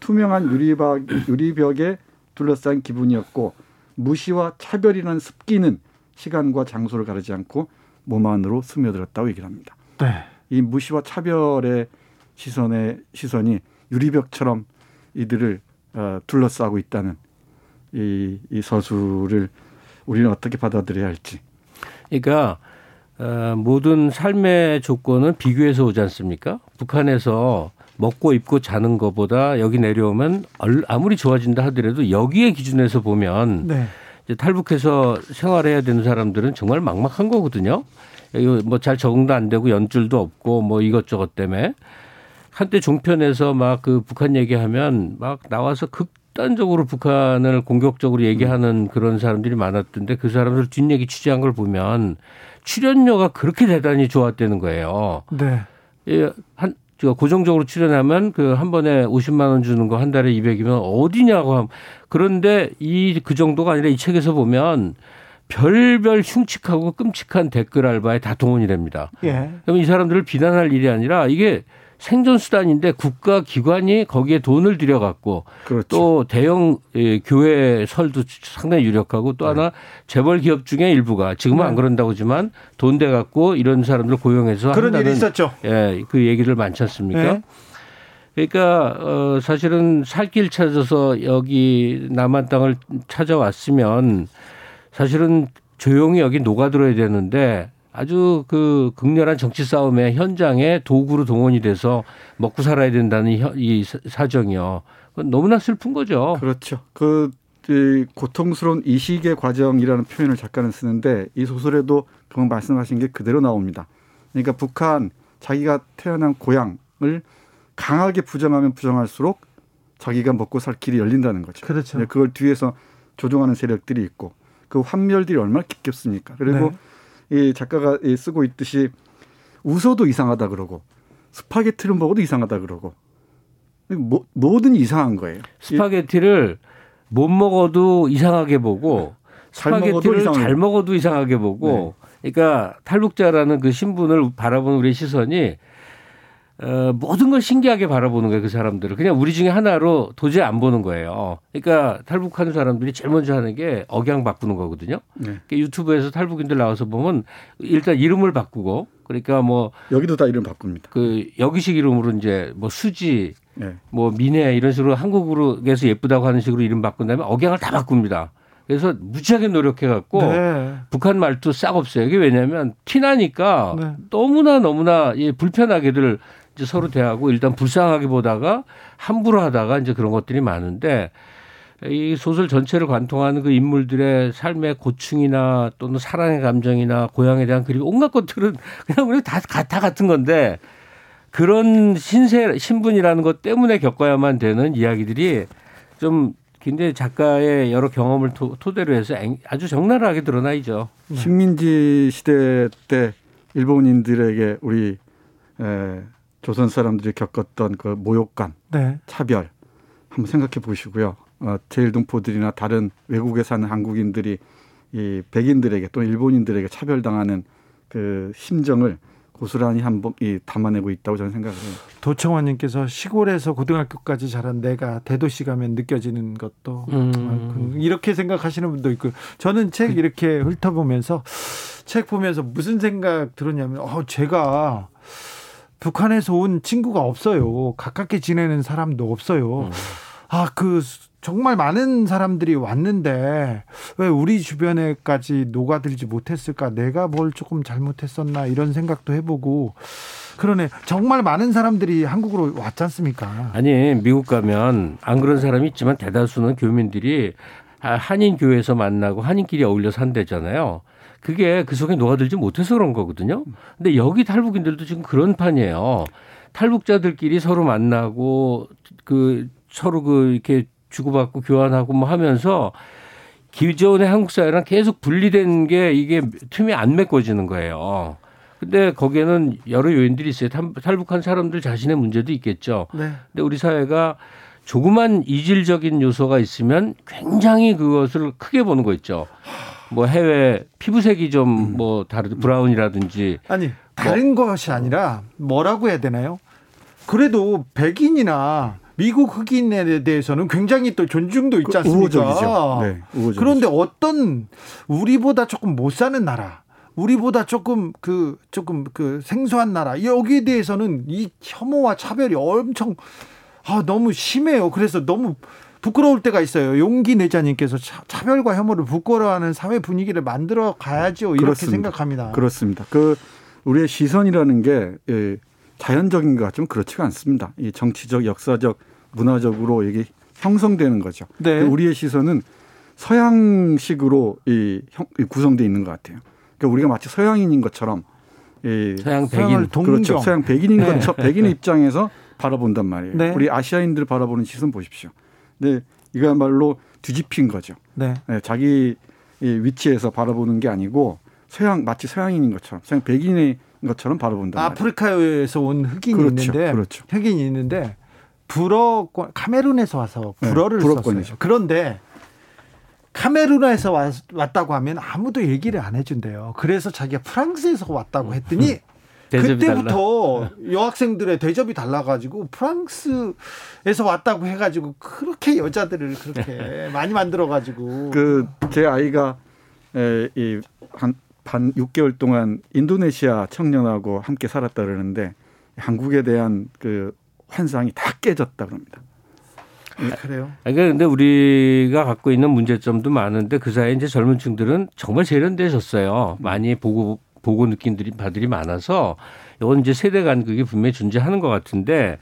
투명한 유리벽, 유리벽에 둘러싼 기분이었고 무시와 차별이라는 습기는 시간과 장소를 가르지 않고 몸 안으로 스며들었다고 얘기를 합니다. 네. 이 무시와 차별의 시선의 시선이 유리벽처럼 이들을 어, 둘러싸고 있다는 이, 이 서술을 우리는 어떻게 받아들여야 할지. 그러니까 어, 모든 삶의 조건은 비교해서 오지 않습니까? 북한에서 먹고 입고 자는 것보다 여기 내려오면 아무리 좋아진다 하더라도 여기에 기준에서 보면 네. 이제 탈북해서 생활해야 되는 사람들은 정말 막막한 거거든요. 뭐 잘 적응도 안 되고 연줄도 없고 뭐 이것저것 때문에 한때 종편에서 막 그 북한 얘기하면 막 나와서 극단적으로 북한을 공격적으로 얘기하는 그런 사람들이 많았던데 그 사람들 뒷얘기 취재한 걸 보면 출연료가 그렇게 대단히 좋았다는 거예요. 네. 예, 한 고정적으로 출연하면 그 한 번에 50만 원 주는 거 한 달에 200이면 어디냐고 함. 그런데 이 그 정도가 아니라 이 책에서 보면 별별 흉측하고 끔찍한 댓글 알바에 다 동원이 됩니다. 예. 그럼 이 사람들을 비난할 일이 아니라 이게 생존 수단인데 국가 기관이 거기에 돈을 들여 갖고 그렇죠. 또 대형 예, 교회 설도 상당히 유력하고 또 네. 하나 재벌 기업 중에 일부가 지금은 네. 안 그런다고지만 돈 대 갖고 이런 사람들 고용해서 그런 한다는, 일이 있었죠. 예, 그 얘기를 많지 않습니까? 네. 그러니까 어 사실은 살길 찾아서 여기 남한 땅을 찾아왔으면 사실은 조용히 여기 녹아들어야 되는데 아주 그 극렬한 정치 싸움의 현장에 도구로 동원이 돼서 먹고 살아야 된다는 이 사정이요. 그건 너무나 슬픈 거죠. 그렇죠. 그이 고통스러운 이식의 과정이라는 표현을 작가는 쓰는데 이 소설에도 그만 말씀하신 게 그대로 나옵니다. 그러니까 북한 자기가 태어난 고향을 강하게 부정하면 부정할수록 자기가 먹고 살 길이 열린다는 거죠. 그렇죠. 그걸 뒤에서 조종하는 세력들이 있고 그 환멸들이 얼마나 깊겠습니까? 그리고 네. 이 작가가 쓰고 있듯이 웃어도 이상하다 그러고 스파게티를 먹어도 이상하다 그러고 뭐, 뭐든 이상한 거예요. 스파게티를 못 먹어도 이상하게 보고 네. 스파게티를 잘 먹어도 이상하게 보고 네. 그러니까 탈북자라는 그 신분을 바라보는 우리의 시선이 어, 모든 걸 신기하게 바라보는 거예요, 그 사람들을. 그냥 우리 중에 하나로 도저히 안 보는 거예요. 그러니까 탈북하는 사람들이 제일 먼저 하는 게 억양 바꾸는 거거든요. 네. 그러니까 유튜브에서 탈북인들 나와서 보면 일단 이름을 바꾸고 그러니까 뭐 여기도 다 이름 바꿉니다. 그 여기식 이름으로 이제 뭐 수지, 네. 뭐 미네 이런 식으로 한국으로에서 예쁘다고 하는 식으로 이름 바꾼 다음에 억양을 다 바꿉니다. 그래서 무지하게 노력해갖고 네. 북한 말투 싹 없어요. 이게 왜냐하면 티나니까 네. 너무나 너무나 예, 불편하게들 이제 서로 대하고 일단 불쌍하게 보다가 함부로 하다가 이제 그런 것들이 많은데 이 소설 전체를 관통하는 그 인물들의 삶의 고충이나 또는 사랑의 감정이나 고향에 대한 그리고 온갖 것들은 [LAUGHS] 그냥 우리 다, 다 같은 건데 그런 신세 신분이라는 것 때문에 겪어야만 되는 이야기들이 좀 굉장히 작가의 여러 경험을 토, 대로 해서 아주 적나라하게 드러나 있죠. 네. 식민지 시대 때 일본인들에게 우리 에, 조선 사람들이 겪었던 그 모욕감, 네. 차별 한번 생각해 보시고요. 어, 제일동포들이나 다른 외국에 사는 한국인들이 이 백인들에게 또 일본인들에게 차별당하는 그 심정을 고스란히 한번 이 담아내고 있다고 저는 생각을 해요. 도청환님께서 시골에서 고등학교까지 자란 내가 대도시 가면 느껴지는 것도 음. 이렇게 생각하시는 분도 있고 저는 책그 이렇게 훑어보면서 책 보면서 무슨 생각 들었냐면 어 제가 북한에서 온 친구가 없어요. 가깝게 지내는 사람도 없어요. 음. 아 그 정말 많은 사람들이 왔는데 왜 우리 주변에까지 녹아들지 못했을까? 내가 뭘 조금 잘못했었나 이런 생각도 해보고 그러네. 정말 많은 사람들이 한국으로 왔지 않습니까? 아니 미국 가면 안 그런 사람이 있지만 대다수는 교민들이 한인 교회에서 만나고 한인끼리 어울려 산대잖아요. 그게 그 속에 녹아들지 못해서 그런 거거든요. 근데 여기 탈북인들도 지금 그런 판이에요. 탈북자들끼리 서로 만나고 그 서로 그 이렇게 주고받고 교환하고 뭐 하면서 기존의 한국 사회랑 계속 분리된 게 이게 틈이 안 메꿔지는 거예요. 근데 거기에는 여러 요인들이 있어요. 탈북한 사람들 자신의 문제도 있겠죠. 네. 근데 우리 사회가 조그만 이질적인 요소가 있으면 굉장히 그것을 크게 보는 거 있죠. 뭐 해외 피부색이 좀뭐 다르 브라운이라든지 아니 다른 뭐. 것이 아니라 뭐라고 해야 되나요? 그래도 백인이나 미국 흑인에 대해서는 굉장히 또 존중도 있지 그 않습니까? 우호적이죠. 네, 우호적이죠. 그런데 어떤 우리보다 조금 못 사는 나라, 우리보다 조금 그 조금 그 생소한 나라 여기에 대해서는 이 혐오와 차별이 엄청 아 너무 심해요. 그래서 너무 부끄러울 때가 있어요. 용기 내자님께서 차 별과 혐오를 부끄러워하는 사회 분위기를 만들어 가야죠. 이렇게 그렇습니다. 생각합니다. 그렇습니다. 그 우리의 시선이라는 게 예, 자연적인 것 같지만 그렇지가 않습니다. 이 정치적, 역사적, 문화적으로 이게 형성되는 거죠. 네. 그 우리의 시선은 서양식으로 이 구성되어 있는 것 같아요. 그러니까 우리가 마치 서양인인 것처럼 이 서양 백인 그렇죠. 서양 백인인 네. 것처럼 백인의 입장에서 바라본단 말이에요. 네. 우리 아시아인들 바라보는 시선 보십시오. 근데 이거야말로 뒤집힌 거죠. 네. 네 자기 위치에서 바라보는 게 아니고 서양 마치 서양인인 것처럼 서양 백인의 것처럼 바라본다. 아프리카에서 온 흑인이 그렇죠. 있는데 그렇죠. 흑인이 있는데 불어권 카메룬에서 와서 네, 불어를 네, 썼어요. 그런데 카메룬에서 왔, 다고 하면 아무도 얘기를 안 해준대요. 그래서 자기가 프랑스에서 왔다고 음. 했더니 그때부터 여학생들의 대접이 달라가지고 프랑스에서 왔다고 해가지고 그렇게 여자들을 그렇게 [LAUGHS] 많이 만들어가지고 그 제 아이가 이한 반 6개월 동안 인도네시아 청년하고 함께 살았다 그러는데 한국에 대한 그 환상이 다 깨졌다 그럽니다. 아, 그래요? 아, 그런데 우리가 갖고 있는 문제점도 많은데 그 사이에 이제 젊은 층들은 정말 세련되셨어요. 많이 보고 보고 느낀 바들이 많아서 이건 이제 세대 간극이 분명히 존재하는 것 같은데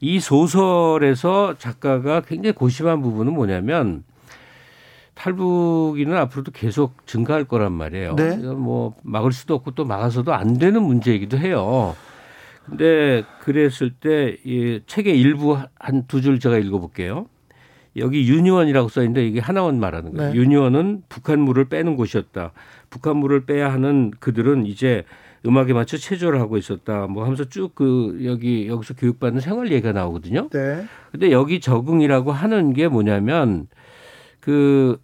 이 소설에서 작가가 굉장히 고심한 부분은 뭐냐면 탈북인은 앞으로도 계속 증가할 거란 말이에요. 네. 뭐 막을 수도 없고 또 막아서도 안 되는 문제이기도 해요. 근데 그랬을 때 이 책의 일부 한 두 줄 제가 읽어볼게요. 여기 유니원이라고 써 있는데 이게 하나원 말하는 거예요. 네. 유니원은 북한 물을 빼는 곳이었다. 북한 물을 빼야 하는 그들은 이제 음악에 맞춰 체조를 하고 있었다. 뭐 하면서 쭉 그 여기 여기서 교육받는 생활 얘기가 나오거든요. 네. 근데 여기 적응이라고 하는 게 뭐냐면 그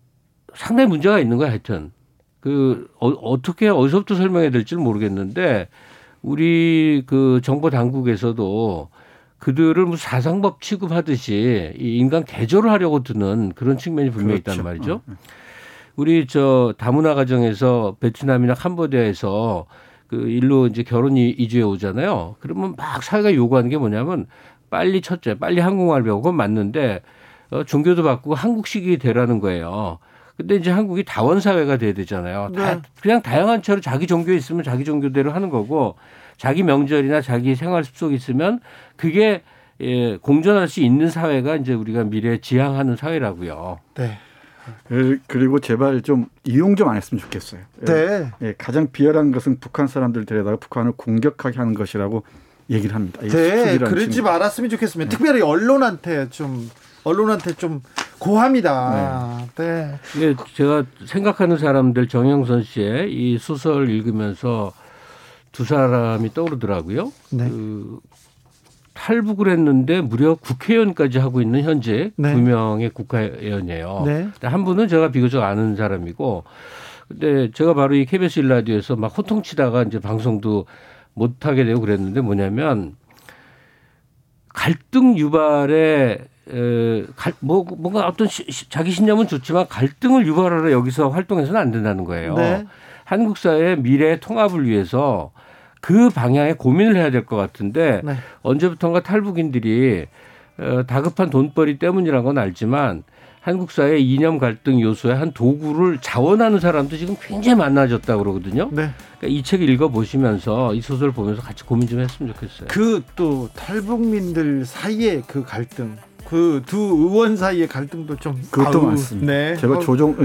상당히 문제가 있는 거야 하여튼. 그 어, 어떻게 어디서부터 설명해야 될지 모르겠는데 우리 그 정보 당국에서도 그들을 뭐 사상법 취급하듯이 이 인간 개조를 하려고 드는 그런 측면이 분명히 그렇죠. 있단 말이죠. 어, 네. 우리 저 다문화 가정에서 베트남이나 캄보디아에서 그 일로 이제 결혼이 이주해 오잖아요. 그러면 막 사회가 요구하는 게 뭐냐면 빨리 첫째, 빨리 한국말 배우고 맞는데 어, 종교도 바꾸고 한국식이 되라는 거예요. 근데 이제 한국이 다원 사회가 돼야 되잖아요. 네. 다 그냥 다양한 채로 자기 종교에 있으면 자기 종교대로 하는 거고 자기 명절이나 자기 생활 습속이 있으면 그게 예, 공존할 수 있는 사회가 이제 우리가 미래에 지향하는 사회라고요. 네. 그리고 제발 좀 이용 좀 안 했으면 좋겠어요. 네. 예, 가장 비열한 것은 북한 사람들 데려다가 북한을 공격하게 하는 것이라고 얘기를 합니다. 네, 그러지. 말았으면 좋겠습니다. 네. 특별히 언론한테 좀 언론한테 좀 고합니다. 네. 네. 제가 생각하는 사람들 정영선 씨의 이 소설 읽으면서 두 사람이 떠오르더라고요. 네. 그 탈북을 했는데 무려 국회의원까지 하고 있는 현재 네. 두 명의 국회의원이에요. 네. 한 분은 제가 비교적 아는 사람이고 근데 제가 바로 이 KBS 일라디오에서 막 호통치다가 이제 방송도 못 하게 되고 그랬는데 뭐냐면 갈등 유발에 에, 갈, 뭐, 뭔가 어떤 시, 자기 신념은 좋지만 갈등을 유발하러 여기서 활동해서는 안 된다는 거예요. 네. 한국 사회의 미래 통합을 위해서 그 방향에 고민을 해야 될 것 같은데 네. 언제부턴가 탈북인들이 어, 다급한 돈벌이 때문이란 건 알지만 한국 사회 이념 갈등 요소의 한 도구를 자원하는 사람도 지금 굉장히 많아졌다 그러거든요. 네. 그러니까 이 책을 읽어 보시면서 이 소설 을 보면서 같이 고민 좀 했으면 좋겠어요. 그 또 탈북민들 사이의 그 갈등 그 두 의원 사이의 갈등도 좀 그것도 아우, 많습니다. 네. 제가 조정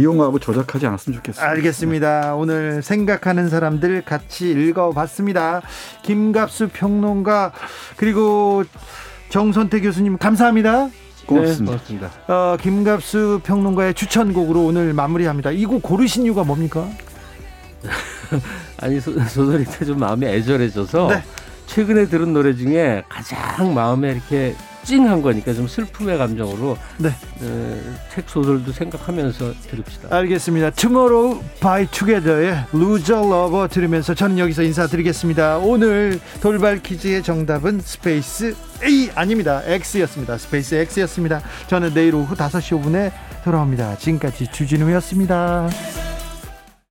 이용하고 조작하지 않았으면 좋겠습니다. 알겠습니다. 네. 오늘 생각하는 사람들 같이 읽어봤습니다. 김갑수 평론가 그리고 정선태 교수님 감사합니다. 고맙습니다. 네, 고맙습니다. 어, 김갑수 평론가의 추천곡으로 오늘 마무리합니다. 이 곡 고르신 이유가 뭡니까? [LAUGHS] 아니 소, 설이 좀 마음이 애절해져서 네. 최근에 들은 노래 중에 가장 마음에 이렇게 찡한 거니까 좀 슬픔의 감정으로 네. 어, 책 소설도 생각하면서 들읍시다. 알겠습니다. Tomorrow X Together의 Loser Lover 들으면서 저는 여기서 인사드리겠습니다. 오늘 돌발 퀴즈의 정답은 스페이스 A 아닙니다. X였습니다. 스페이스 X였습니다. 저는 내일 오후 5시 5분에 돌아옵니다. 지금까지 주진우였습니다.